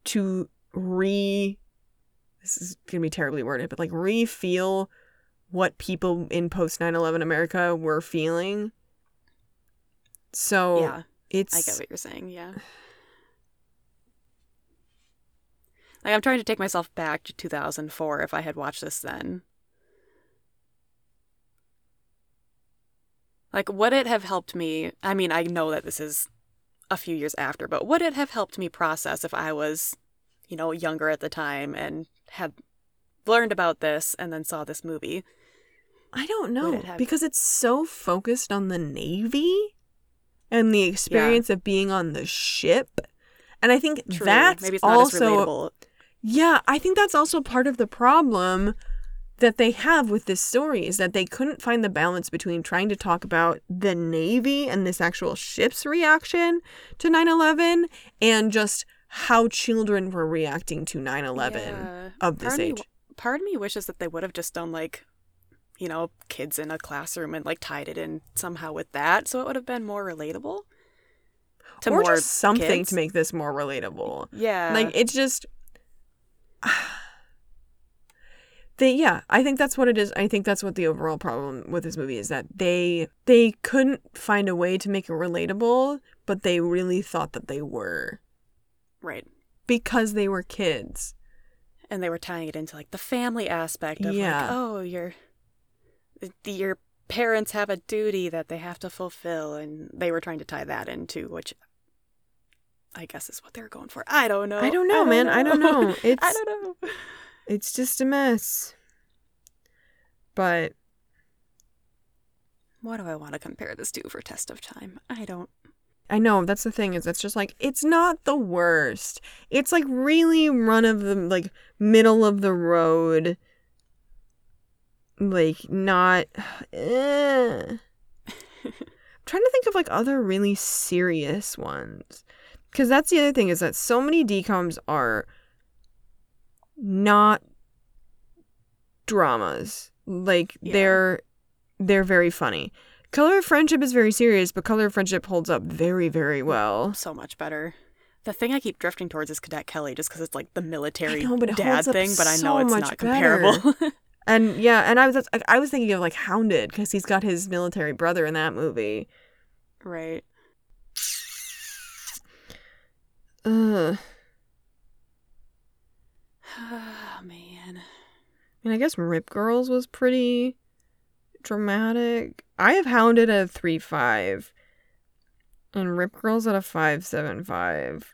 C: to re this is gonna be terribly worded but like re-feel what people in post 9-11 america were feeling so
B: yeah,
C: it's
B: I get what you're saying. Yeah. Like I'm trying to take myself back to 2004 if I had watched this then. Like, would it have helped me? I mean, I know that this is a few years after, but would it have helped me process if I was, you know, younger at the time and had learned about this and then saw this movie?
C: I don't know
B: it
C: because it's so focused on the Navy and the experience of being on the ship. And I think
B: True.
C: that's
B: maybe it's not
C: also
B: as relatable.
C: Yeah, I think that's also part of the problem that they have with this story is that they couldn't find the balance between trying to talk about the Navy and this actual ship's reaction to 9 11 and just how children were reacting to 9 11
B: Yeah.
C: of this
B: part
C: age.
B: Me, part of me wishes that they would have just done like, you know, kids in a classroom and like tied it in somehow with that, so it would have been more relatable. To
C: or
B: more
C: just something
B: kids.
C: to make this more relatable.
B: Yeah.
C: like it's just they yeah i think that's what it is i think that's what the overall problem with this movie is that they they couldn't find a way to make it relatable but they really thought that they were
B: right.
C: because they were kids
B: And they were tying it into like the family aspect of
C: Yeah.
B: like, oh, your your parents have a duty that they have to fulfill, and they were trying to tie that into which. I guess is what they were going for. I don't know.
C: I don't know, man. I don't know. It's-
B: I don't know.
C: it's just a mess but
B: What do I want to compare this to for test of time? I don't.
C: I know that's the thing is it's just like it's not the worst. It's like really run of the like middle of the road. Like not eh. I'm trying to think of like other really serious ones. Cuz that's the other thing is that so many decoms are not dramas. Like
B: Yeah.
C: they're they're very funny. Color of Friendship is very serious, but Color of Friendship holds up very, very mm, well.
B: so much better. The thing I keep drifting towards is Cadet Kelly, just because it's like the military
C: know, but
B: dad thing. But I know
C: so
B: it's not comparable.
C: And yeah, and I was I was thinking of like Hounded because he's got his military brother in that movie.
B: right.
C: Ugh.
B: Oh man.
C: I mean, I guess Rip Girls was pretty dramatic. I have Hounded at a three five, and Rip Girls at a five seven five.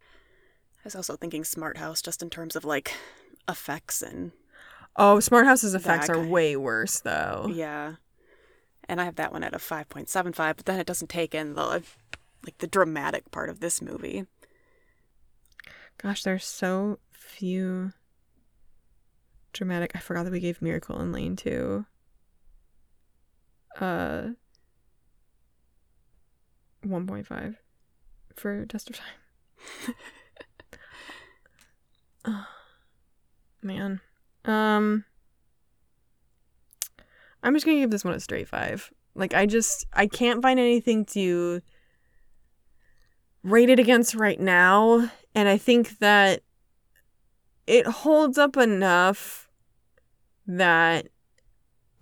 B: I was also thinking Smart House, just in terms of like effects and
C: Oh, Smart House's effects are way worse though.
B: yeah. And I have that one at a five point seven five, but then it doesn't take in the like the dramatic part of this movie.
C: Gosh, there's so few dramatic. I forgot that we gave Miracle in Lane two. Uh, one point five for Test of Time. oh, man, um, I'm just gonna give this one a straight five. Like I just I can't find anything to rate it against right now, and I think that it holds up enough that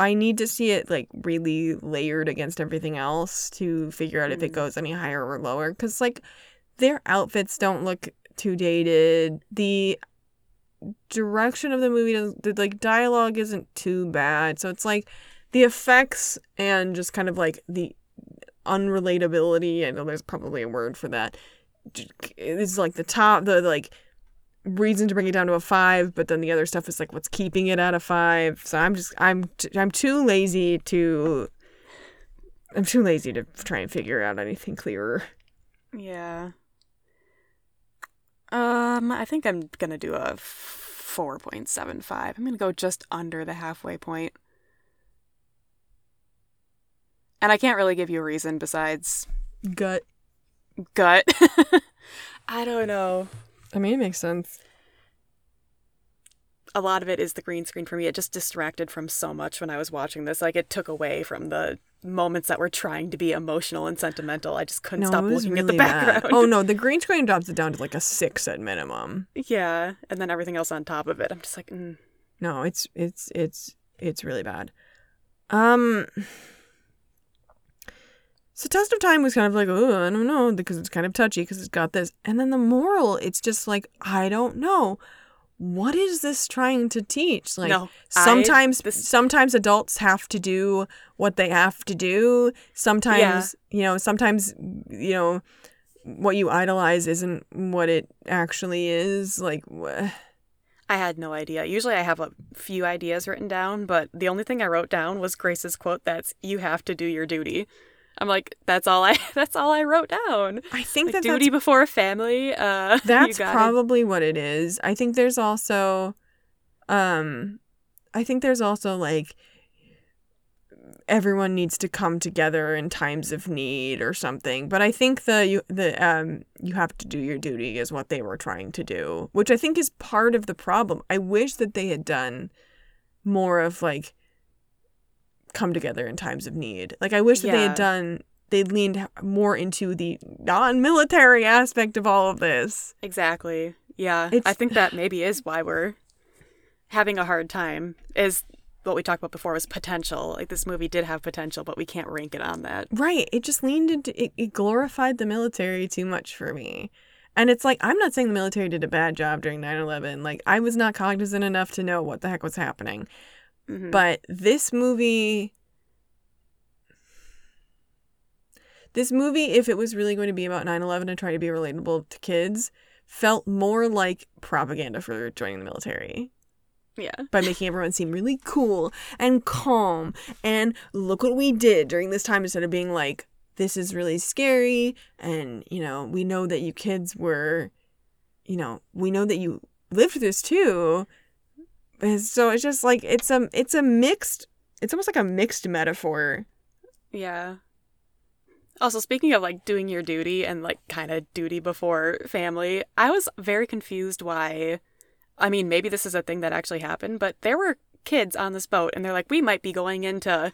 C: I need to see it like really layered against everything else to figure out if it
B: Mm.
C: goes any higher or lower. Because like their outfits don't look too dated. The direction of the movie does the like dialogue isn't too bad. So it's like the effects and just kind of like the unrelatability. I know there's probably a word for that. It's like the top the like reason to bring it down to a five, but then the other stuff is like what's keeping it at a five. So I'm just I'm t- I'm too lazy to I'm too lazy to try and figure out anything clearer.
B: Yeah. Um, I think I'm gonna do a four point seven five. I'm gonna go just under the halfway point. And I can't really give you a reason besides
C: Gut.
B: gut. I don't know.
C: I mean, it makes sense.
B: A lot of it is the green screen for me. It just distracted from so much when I was watching this. Like it took away from the moments that were trying to be emotional and sentimental. I just couldn't
C: No,
B: stop looking at the
C: really bad.
B: background.
C: Oh no, the green screen drops it down to like a six at minimum.
B: Yeah, and then everything else on top of it. I'm just like, mm.
C: No, it's it's it's it's really bad. Um So Test of Time was kind of like, oh, I don't know, because it's kind of touchy because it's got this. And then the moral, it's just like, I don't know. what is this trying to teach? Like
B: No, I-
C: sometimes
B: this-
C: sometimes adults have to do what they have to do. Sometimes, you know, sometimes you know what you idolize isn't what it actually is. Like wh-
B: I had no idea. Usually I have a few ideas written down, but the only thing I wrote down was Grace's quote that's you have to do your duty. I'm like, that's all I that's all I wrote down.
C: I think
B: Like
C: that
B: duty
C: that's,
B: before family. Uh
C: that's probably what it is. I think there's also um I think there's also like everyone needs to come together in times of need or something. But I think the you the um you have to do your duty is what they were trying to do, which I think is part of the problem. I wish that they had done more of like come together in times of need. Like I wish that they had done they leaned more into the non-military aspect of all of this.
B: Exactly. Yeah. I think that maybe is why we're having a hard time is what we talked about before was potential. Like this movie did have potential, but we can't rank it on that.
C: Right. It just leaned into it, it glorified the military too much for me. And it's like I'm not saying the military did a bad job during 9/11. Like I was not cognizant enough to know what the heck was happening.
B: Mhm.
C: But this movie this movie if it was really going to be about 9/11 and try to be relatable to kids felt more like propaganda for joining the military
B: yeah.
C: by making everyone seem really cool and calm and look what we did during this time instead of being like this is really scary and you know we know that you kids were you know we know that you lived through this too so it's just like it's a it's a mixed it's almost like a mixed metaphor
B: Yeah. Also, speaking of like doing your duty and like kind of duty before family, I was very confused why. I mean, maybe this is a thing that actually happened, but there were kids on this boat and they're like, we might be going into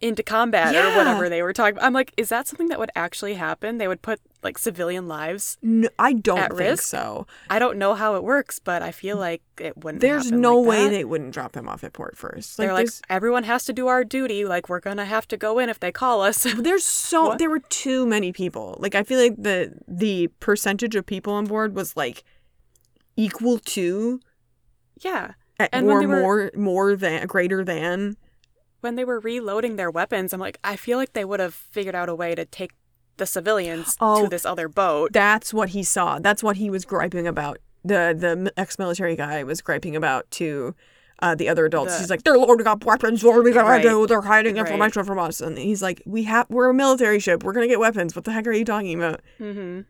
B: into combat or whatever they were talking about. I'm like, is that something that would actually happen? They would put like civilian lives.
C: no, i don't
B: At
C: think
B: risk?
C: so
B: I don't know how it works, but I feel like it wouldn't.
C: there's no
B: like
C: way
B: that.
C: they wouldn't drop them off at port first
B: They're like, everyone has to do our duty. Like, we're gonna have to go in if they call us.
C: There's so
B: What?
C: there were too many people. Like I feel like the the percentage of people on board was like equal to
B: yeah.
C: uh,
B: And they were-
C: more more than greater than.
B: When they were reloading their weapons, I'm like, I feel like they would have figured out a way to take the civilians
C: Oh,
B: to this other boat.
C: That's what he saw. That's what he was griping about. The the ex-military guy was griping about to uh, the other adults.
B: The-
C: he's like, they're loading up weapons. What are we gonna
B: Right.
C: do? They're hiding
B: Right.
C: information from us. And he's like, we have we're a military ship. We're gonna get weapons. What the heck are you talking about?
B: hmm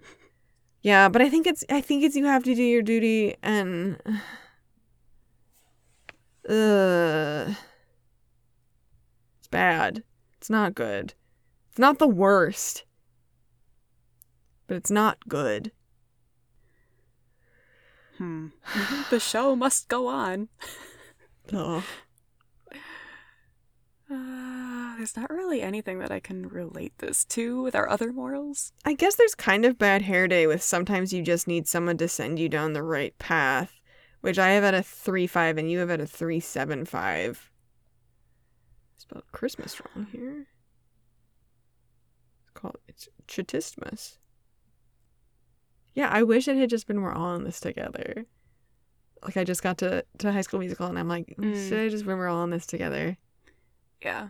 C: Yeah, but I think it's I think it's you have to do your duty and uh it's bad. It's not good. It's not the worst. But it's not good.
B: Hmm. the show must go on.
C: Oh.
B: Uh, there's not really anything that I can relate this to with our other morals.
C: I guess there's kind of bad hair day with sometimes you just need someone to send you down the right path, which I have at a 3 5 and you have at a 3 7 5. Spelled Christmas wrong here. It's called it's Chatistmas. Yeah, I wish it had just been we're all in this together. Like I just got to, to high school musical and I'm like,
B: Mm.
C: should I just been we're all in this together?
B: Yeah.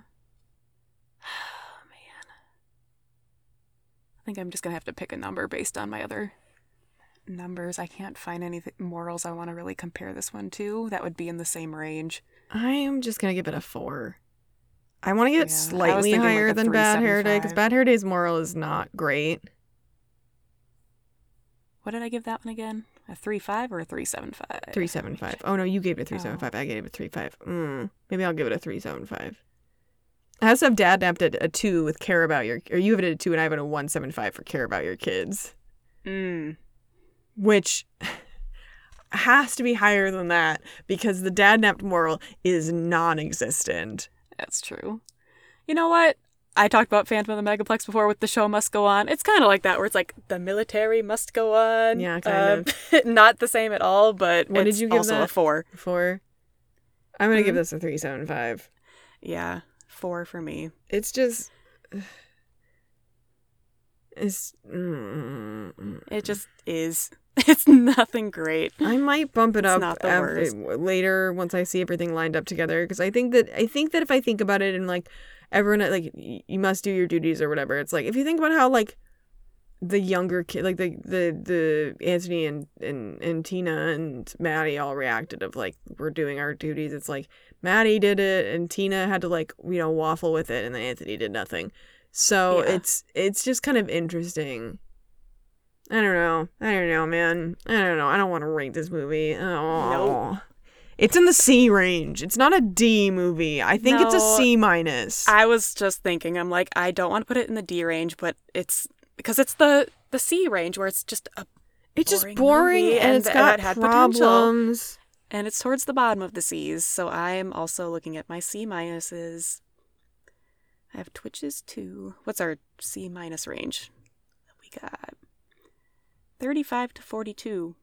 B: Oh, man. I think I'm just gonna have to pick a number based on my other numbers. I can't find any morals I want to really compare this one to. That would be in the same range.
C: I am just gonna give it a four. I want to get
B: Yeah,
C: slightly
B: thinking like
C: higher than Bad Hair Day because Bad Hair Day's moral is not great.
B: What did I give that one again? A three five or a three seven five?
C: Three seven five. Oh no, you gave it a three seven five. I gave it a three five. Mm, maybe I'll give it a three seven five. I also have Dadnapped at a two with care about your, or you have it at a two and I have it at a one seven five for care about your kids,
B: Mm.
C: which has to be higher than that because the Dadnapped moral is non-existent.
B: That's true. You know what? I talked about Phantom of the Megaplex before with the show must go on. It's kind of like that, where it's like the military must go on.
C: Yeah, um, kind
B: of. not the same at all, but
C: What did you give
B: also a four.
C: Four. I'm gonna give
B: Mhm.
C: this a three seven five.
B: Yeah, four for me.
C: It's just. It's. mm, mm, mm, mm
B: It just is. It's nothing great.
C: I might bump it
B: It's
C: up
B: not the
C: af-
B: worst.
C: later once I see everything lined up together because I think that I think that if I think about it and like everyone like y- you must do your duties or whatever. It's like if you think about how like the younger kid like the the the Anthony and and and Tina and Maddie all reacted of like we're doing our duties. It's like Maddie did it and Tina had to like you know waffle with it and then Anthony did nothing. So
B: Yeah.
C: it's it's just kind of interesting. I don't know. I don't know, man. I don't know. I don't want to rate this movie. Oh. It's in the C range. It's not a D movie. I think it's a C minus.
B: I was just thinking, I'm like, I don't want to put it in the D range, but it's because it's the the C range where it's just a
C: It's just
B: boring
C: and,
B: and
C: it's
B: it
C: got problems.
B: and it's towards the bottom of the C's. So I'm also looking at my C minuses. I have Twitches too. What's our C minus range? We got 35 to 42.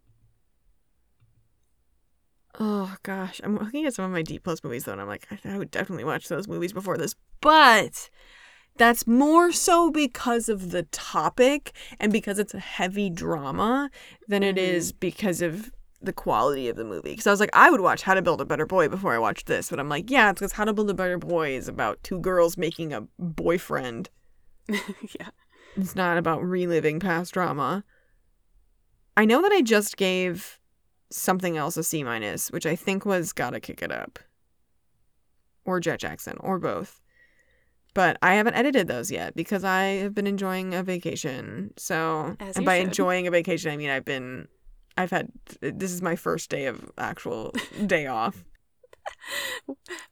C: Oh gosh, I'm looking at some of my D plus movies though, and I'm like, I, I would definitely watch those movies before this. But that's more so because of the topic and because it's a heavy drama than it mm-hmm. is because of the quality of the movie. Because I was like, I would watch How to Build a Better Boy before I watched this, but I'm like, yeah, it's because How to Build a Better Boy is about two girls making a boyfriend.
B: yeah.
C: It's not about reliving past drama. I know that I just gave something else a C minus, which I think was Gotta Kick It Up. Or Jett Jackson, or both. But I haven't edited those yet because I have been enjoying a vacation. So, and by
B: should.
C: enjoying a vacation, I mean I've been, I've had, this is my first day of actual day off.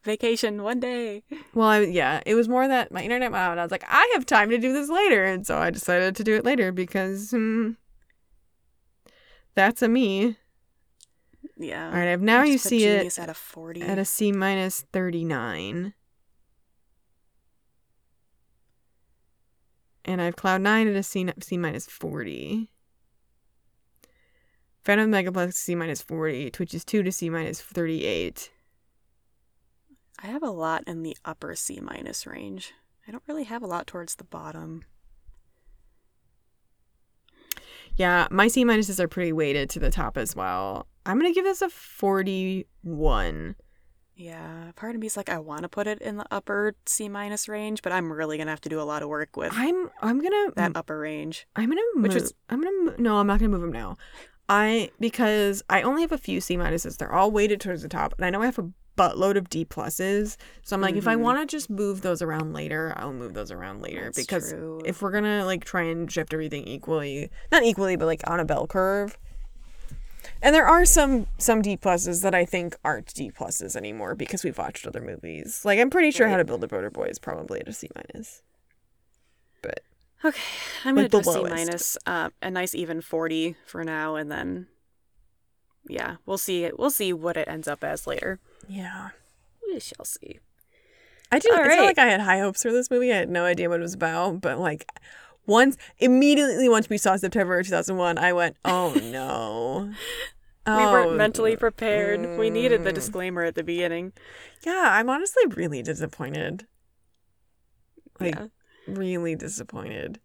B: Vacation one day.
C: Well, I, yeah, it was more that my internet went out and I was like, I have time to do this later. And so I decided to do it later because hmm, that's a me.
B: Yeah.
C: All right, I've now you see it
B: at a 40.
C: at a C minus 39. And I have Cloud 9 at a C, C minus 40. Phantom Megaplex C minus 40. Twitches 2 to C minus 38.
B: I have a lot in the upper C minus range. I don't really have a lot towards the bottom.
C: Yeah, my C minuses are pretty weighted to the top as well. I'm going to give this a 41.
B: Yeah, part of me's like I want to put it in the upper C minus range, but I'm really gonna have to do a lot of work with
C: I'm I'm to
B: that upper range.
C: I'm gonna move.
B: Which is-
C: I'm gonna. No, I'm not gonna move them now. I because I only have a few C minuses. They're all weighted towards the top, and I know I have a buttload of D pluses. So I'm like, if I
B: Mhm.
C: want to just move those around later, I'll move those around later
B: That's
C: because
B: true.
C: if we're gonna like try and shift everything equally, not equally, but like on a bell curve. And there are some some D pluses that I think aren't D pluses anymore because we've watched other movies. Like I'm pretty sure How to Build a Better Boy is probably at a C minus. But
B: Okay, I'm gonna do a C minus, uh, a nice even forty for now, and then yeah, we'll see. We'll see what it ends up as later.
C: Yeah.
B: We shall see.
C: I didn't.
B: All
C: It's not like I had high hopes for this movie. I had no idea what it was about. But like, once immediately once we saw September 2001, I went, "Oh no."
B: we
C: Oh,
B: weren't mentally prepared. We needed the
C: mm.
B: disclaimer at the beginning.
C: Yeah, I'm honestly really disappointed. Like,
B: yeah.
C: really disappointed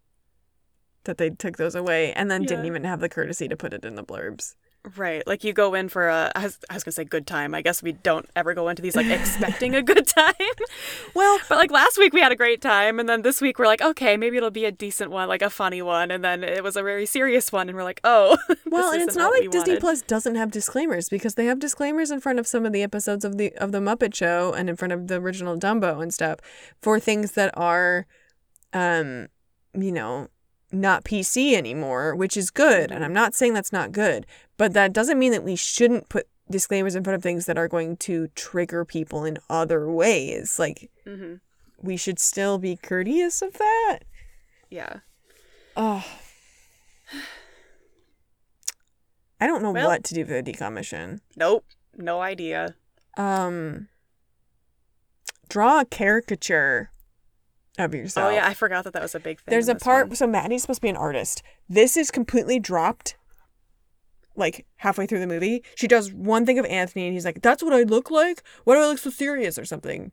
C: that they took those away and then didn't even have the courtesy to put it in the blurbs.
B: Right. Like you go in for a I was, I was going to say good time. I guess we don't ever go into these like expecting a good time.
C: Well,
B: But like last week we had a great time and then this week we're like, okay, maybe it'll be a decent one, like a funny one, and then it was a very serious one and we're like, "Oh."
C: Well, and it's not like Disney
B: wanted.
C: Plus doesn't have disclaimers because they have disclaimers in front of some of the episodes of the of the Muppet Show and in front of the original Dumbo and stuff for things that are, um, you know, not PC anymore, which is good. And I'm not saying that's not good, but that doesn't mean that we shouldn't put disclaimers in front of things that are going to trigger people in other ways. Like
B: Mhm.
C: we should still be courteous of that.
B: Yeah.
C: Oh. I don't know
B: Well-
C: what to do for the decommission.
B: Nope. No idea.
C: Um draw a caricature of yourself.
B: Oh yeah, I forgot that that was a big thing.
C: There's a part
B: one.
C: so Maddie's supposed to be an artist. This is completely dropped like halfway through the movie. She does one thing of Anthony and he's like, That's what I look like? Why do I look so serious or something?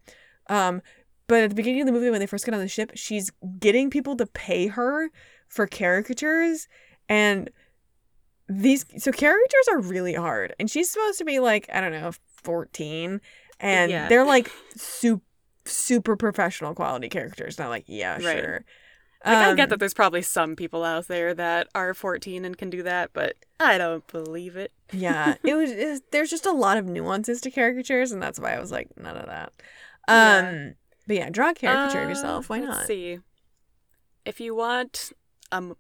C: Um but at the beginning of the movie when they first get on the ship, she's getting people to pay her for caricatures and these so characters are really hard, and she's supposed to be like I don't know, fourteen, and
B: Yeah.
C: they're like super super professional quality characters. Not like yeah,
B: Right.
C: sure.
B: Like, I get
C: Um,
B: that there's probably some people out there that are 14 and can do that, but I don't believe it.
C: yeah, it was. It, there's just a lot of nuances to caricatures, and that's why I was like none of that.
B: Yeah.
C: Um, but yeah, draw a caricature of
B: Uh,
C: yourself. Why
B: let's
C: not?
B: see. If you want um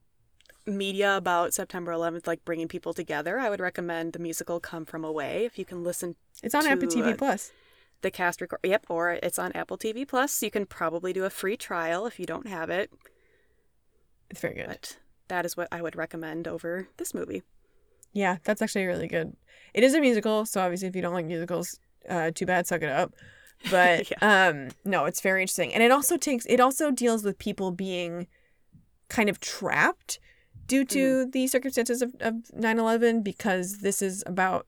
B: media about September 11th, like bringing people together, I would recommend the musical "Come From Away." If you can listen
C: It's on Apple TV
B: uh,
C: Plus.
B: The cast record, yep, or it's on Apple TV Plus. You can probably do a free trial if you don't have it,
C: It's very good.
B: but that is what I would recommend over this movie.
C: Yeah, that's actually really good. It is a musical, so obviously if you don't like musicals, uh, too bad, suck it up. But um, no, it's very interesting, and it also takes it also deals with people being kind of trapped due to the circumstances of, of 9-11 because this is about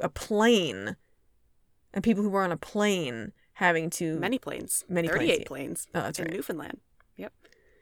C: a plane and people who were on a plane having to
B: Many planes,
C: Many planes,
B: 38
C: yeah.
B: planes,
C: oh that's
B: in
C: right
B: Newfoundland. Yep.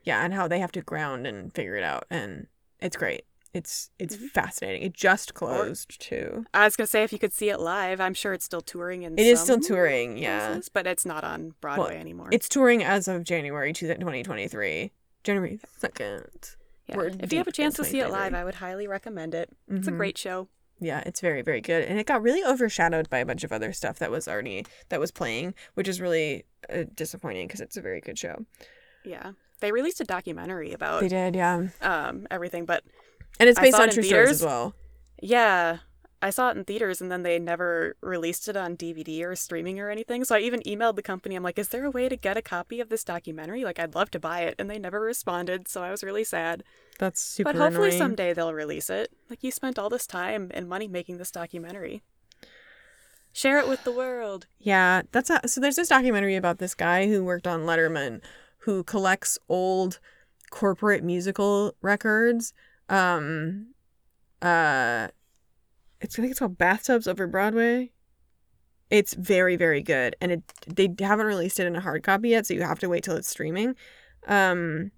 C: Yeah and how they have to ground and figure it out and it's great it's it's
B: Mhm.
C: fascinating it just closed too
B: I was gonna say if you could see it live, I'm sure it's still touring in.
C: it is still touring yeah
B: places, but it's not on Broadway anymore.
C: It's touring as of January 2023. January 2nd.
B: Yeah. If you have a chance to see it live, I would highly recommend it. It's a
C: Mhm.
B: great show.
C: Yeah, it's very, very good. And it got really overshadowed by a bunch of other stuff that was already, that was playing, which is really uh, disappointing because it's a very good show.
B: Yeah. They released a documentary about
C: They did, yeah.
B: um everything, but
C: And it's based on true stories as well.
B: yeah, I saw it in theaters and then they never released it on DVD or streaming or anything. So I even emailed the company. I'm like, "Is there a way to get a copy of this documentary? Like, I'd love to buy it." And they never responded, so I was really sad.
C: That's super
B: but hopefully
C: annoying.
B: someday they'll release it. Like you spent all this time and money making this documentary. Share it with the world.
C: Yeah, that's a, so. There's this documentary about this guy who worked on Letterman, who collects old corporate musical records. Um, uh, it's I think it's called Bathtubs Over Broadway. It's very very good, and it they haven't released it in a hard copy yet, so you have to wait till it's streaming. Um,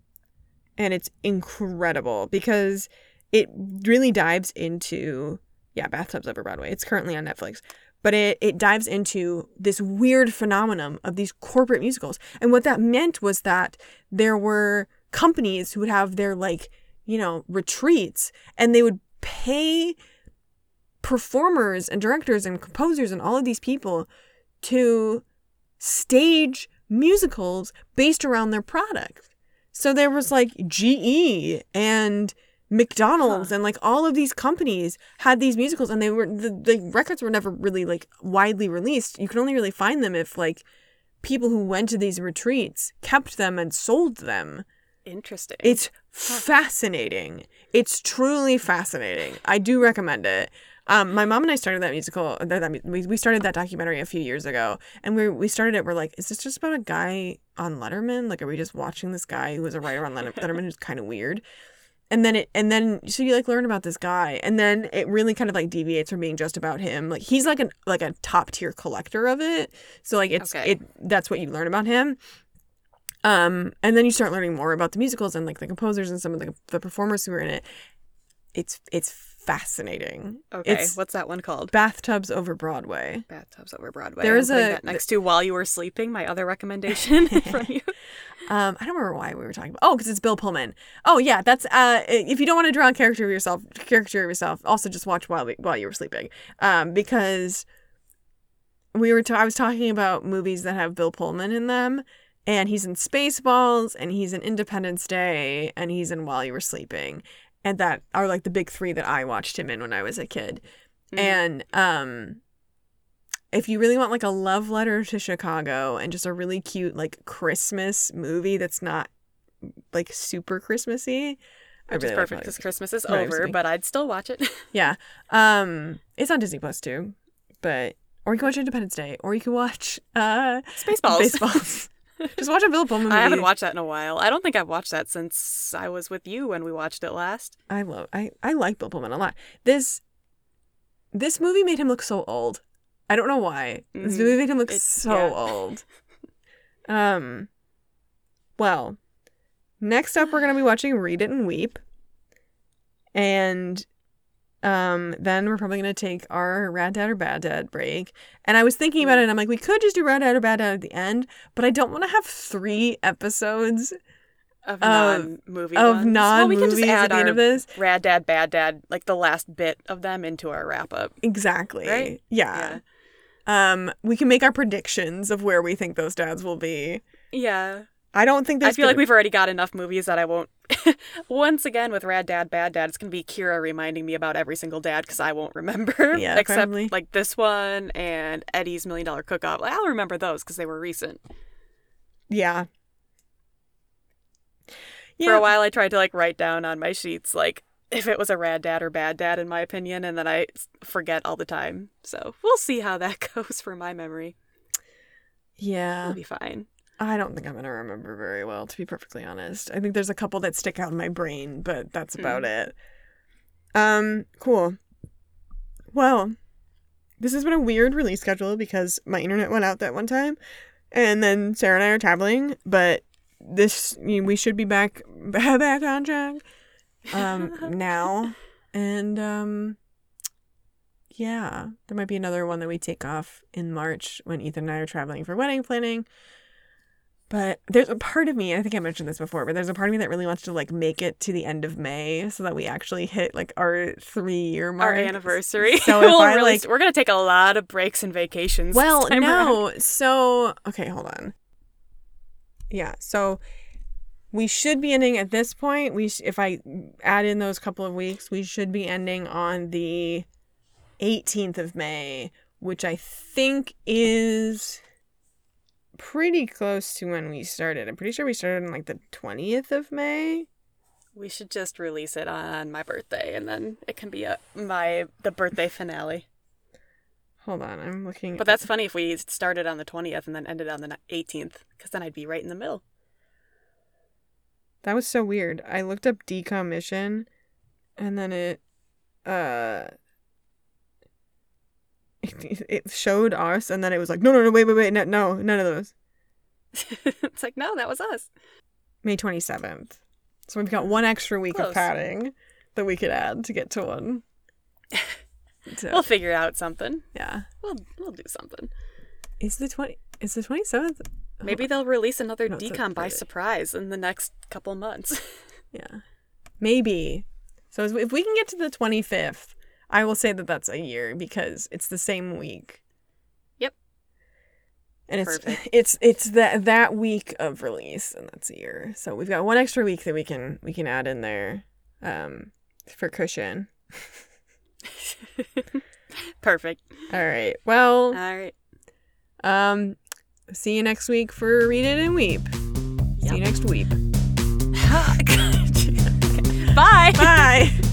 C: and it's incredible because it really dives into yeah Bathtubs Over Broadway. It's currently on Netflix but it, it dives into this weird phenomenon of these corporate musicals. And what that meant was that there were companies who would have their, like, you know, retreats and they would pay performers and directors and composers and all of these people to stage musicals based around their product. So there was like GE and McDonald's and like all of these companies had these musicals and they were the, the records were never really like widely released. You can only really find them if like people who went to these retreats kept them and sold them.
B: Interesting.
C: It's fascinating. It's truly fascinating. I do recommend it. Um, my mom and I started that musical. That, that we we started that documentary a few years ago, and we we started it. We're like, is this just about a guy on Letterman? Like, are we just watching this guy who was a writer on Letterman who's kind of weird? And then it and then so you like learn about this guy, and then it really kind of like deviates from being just about him. Like he's like an like a top tier collector of it. So like it's
B: Okay.
C: it that's what you learn about him. Um, and then you start learning more about the musicals and like the composers and some of the, the performers who were in it. It's it's fascinating.
B: okay.
C: It's
B: What's that one called?
C: bathtubs over Broadway.
B: Bathtubs over Broadway.
C: There is a-
B: next to while you were sleeping. My other recommendation from you.
C: Um, I don't remember why we were talking about. Oh, because it's Bill Pullman. Oh yeah, that's uh. If you don't want to draw a character of yourself, character of yourself, also just watch while while you were sleeping. Um, because we were. ta- I was talking about movies that have Bill Pullman in them, and he's in Spaceballs, and he's in Independence Day, and he's in While You Were Sleeping, and that are like the big three that I watched him in when I was a kid.
B: Mhm.
C: And um if you really want like a love letter to Chicago and just a really cute like Christmas movie that's not like super Christmassy, I
B: Which
C: really
B: is perfect because Christmas is over, but I'd still watch it.
C: Yeah. Um it's on Disney Plus too. But or you can watch Independence Day or you can watch uh
B: Spaceballs.
C: Baseballs. just watch a Bill Pullman movie.
B: I haven't watched that in a while. I don't think I've watched that since I was with you when we watched it last.
C: I love I I like Bill Pullman a lot. This this movie made him look so old. I don't know why. This
B: Mhm.
C: movie made him look
B: It-
C: so
B: yeah.
C: old. Um well, next up we're going to be watching Read It and Weep. And Um, then we're probably gonna take our Rad Dad or Bad Dad break. And I was thinking about it, and I'm like, we could just do Rad Dad or Bad Dad at the end, but I don't want to have three episodes
B: Of
C: Of-
B: non-movie
C: of
B: ones.
C: non
B: well, we can just
C: at
B: add
C: the end of this.
B: Rad Dad, Bad Dad, like the last bit of them into our wrap up.
C: Exactly.
B: Right?
C: Yeah. Um, we can make our predictions of where we think those dads will be.
B: Yeah.
C: I don't think
B: I feel like
C: gonna-
B: we've already got enough movies that I won't. Once again, with Rad Dad, Bad Dad, it's going to be Kira reminding me about every single dad because I won't remember.
C: Yeah,
B: Except
C: probably.
B: like this one and Eddie's Million Dollar Cook Off. I'll remember those because they were recent.
C: Yeah.
B: For a while, I tried to like write down on my sheets like if it was a rad dad or bad dad, in my opinion, and then I forget all the time. So we'll see how that goes for my memory.
C: Yeah.
B: It'll be fine.
C: I don't think I'm gonna remember very well, to be perfectly honest. I think there's a couple that stick out in my brain, but that's about it. Um, cool. Well, this has been a weird release schedule because my internet went out that one time, and then Sarah and I are traveling. But this, you know, we should be back back on track um, now, and um, yeah, there might be another one that we take off in March when Ethan and I are traveling for wedding planning. But there's a part of me, I think I mentioned this before, but there's a part of me that really wants to like make it to the end of May so that we actually hit like our three year mark.
B: Our anniversary.
C: So
B: We'll
C: I
B: really-
C: like
B: we're gonna take a lot of breaks and vacations.
C: well,
B: time around.
C: no. So, okay, hold on. Yeah. So we should be ending at this point. We sh- if I add in those couple of weeks, we should be ending on the 18th of May, which I think is pretty close to when we started. I'm pretty sure we started on like the 20th of May.
B: we should just release it on my birthday, and then it can be a my the birthday finale.
C: Hold on, I'm looking.
B: But that's funny if we started on the twentieth and then ended on the eighteenth, because then I'd be right in the middle.
C: That was so weird. I looked up decommission and then it uh it, it showed us and then it was like no no no wait wait wait no no none of those.
B: it's like no, that was us.
C: May 27th. So we've got one extra week
B: Close.
C: of padding that we could add to get to one. So,
B: We'll figure out something.
C: yeah.
B: We'll we'll do something.
C: Is the 20 is the 27th?
B: Maybe they'll release another
C: No,
B: decom by surprise in the next couple months.
C: Yeah. Maybe. So if we can get to the 25th, I will say that that's a year because it's the same week.
B: Yep.
C: And it's
B: Perfect.
C: it's it's that that week of release and that's a year. So we've got one extra week that we can we can add in there um for cushion.
B: Perfect.
C: All right. Well,
B: All right.
C: um see you next week for Read It and Weep. See you next week.
B: Bye.
C: Bye.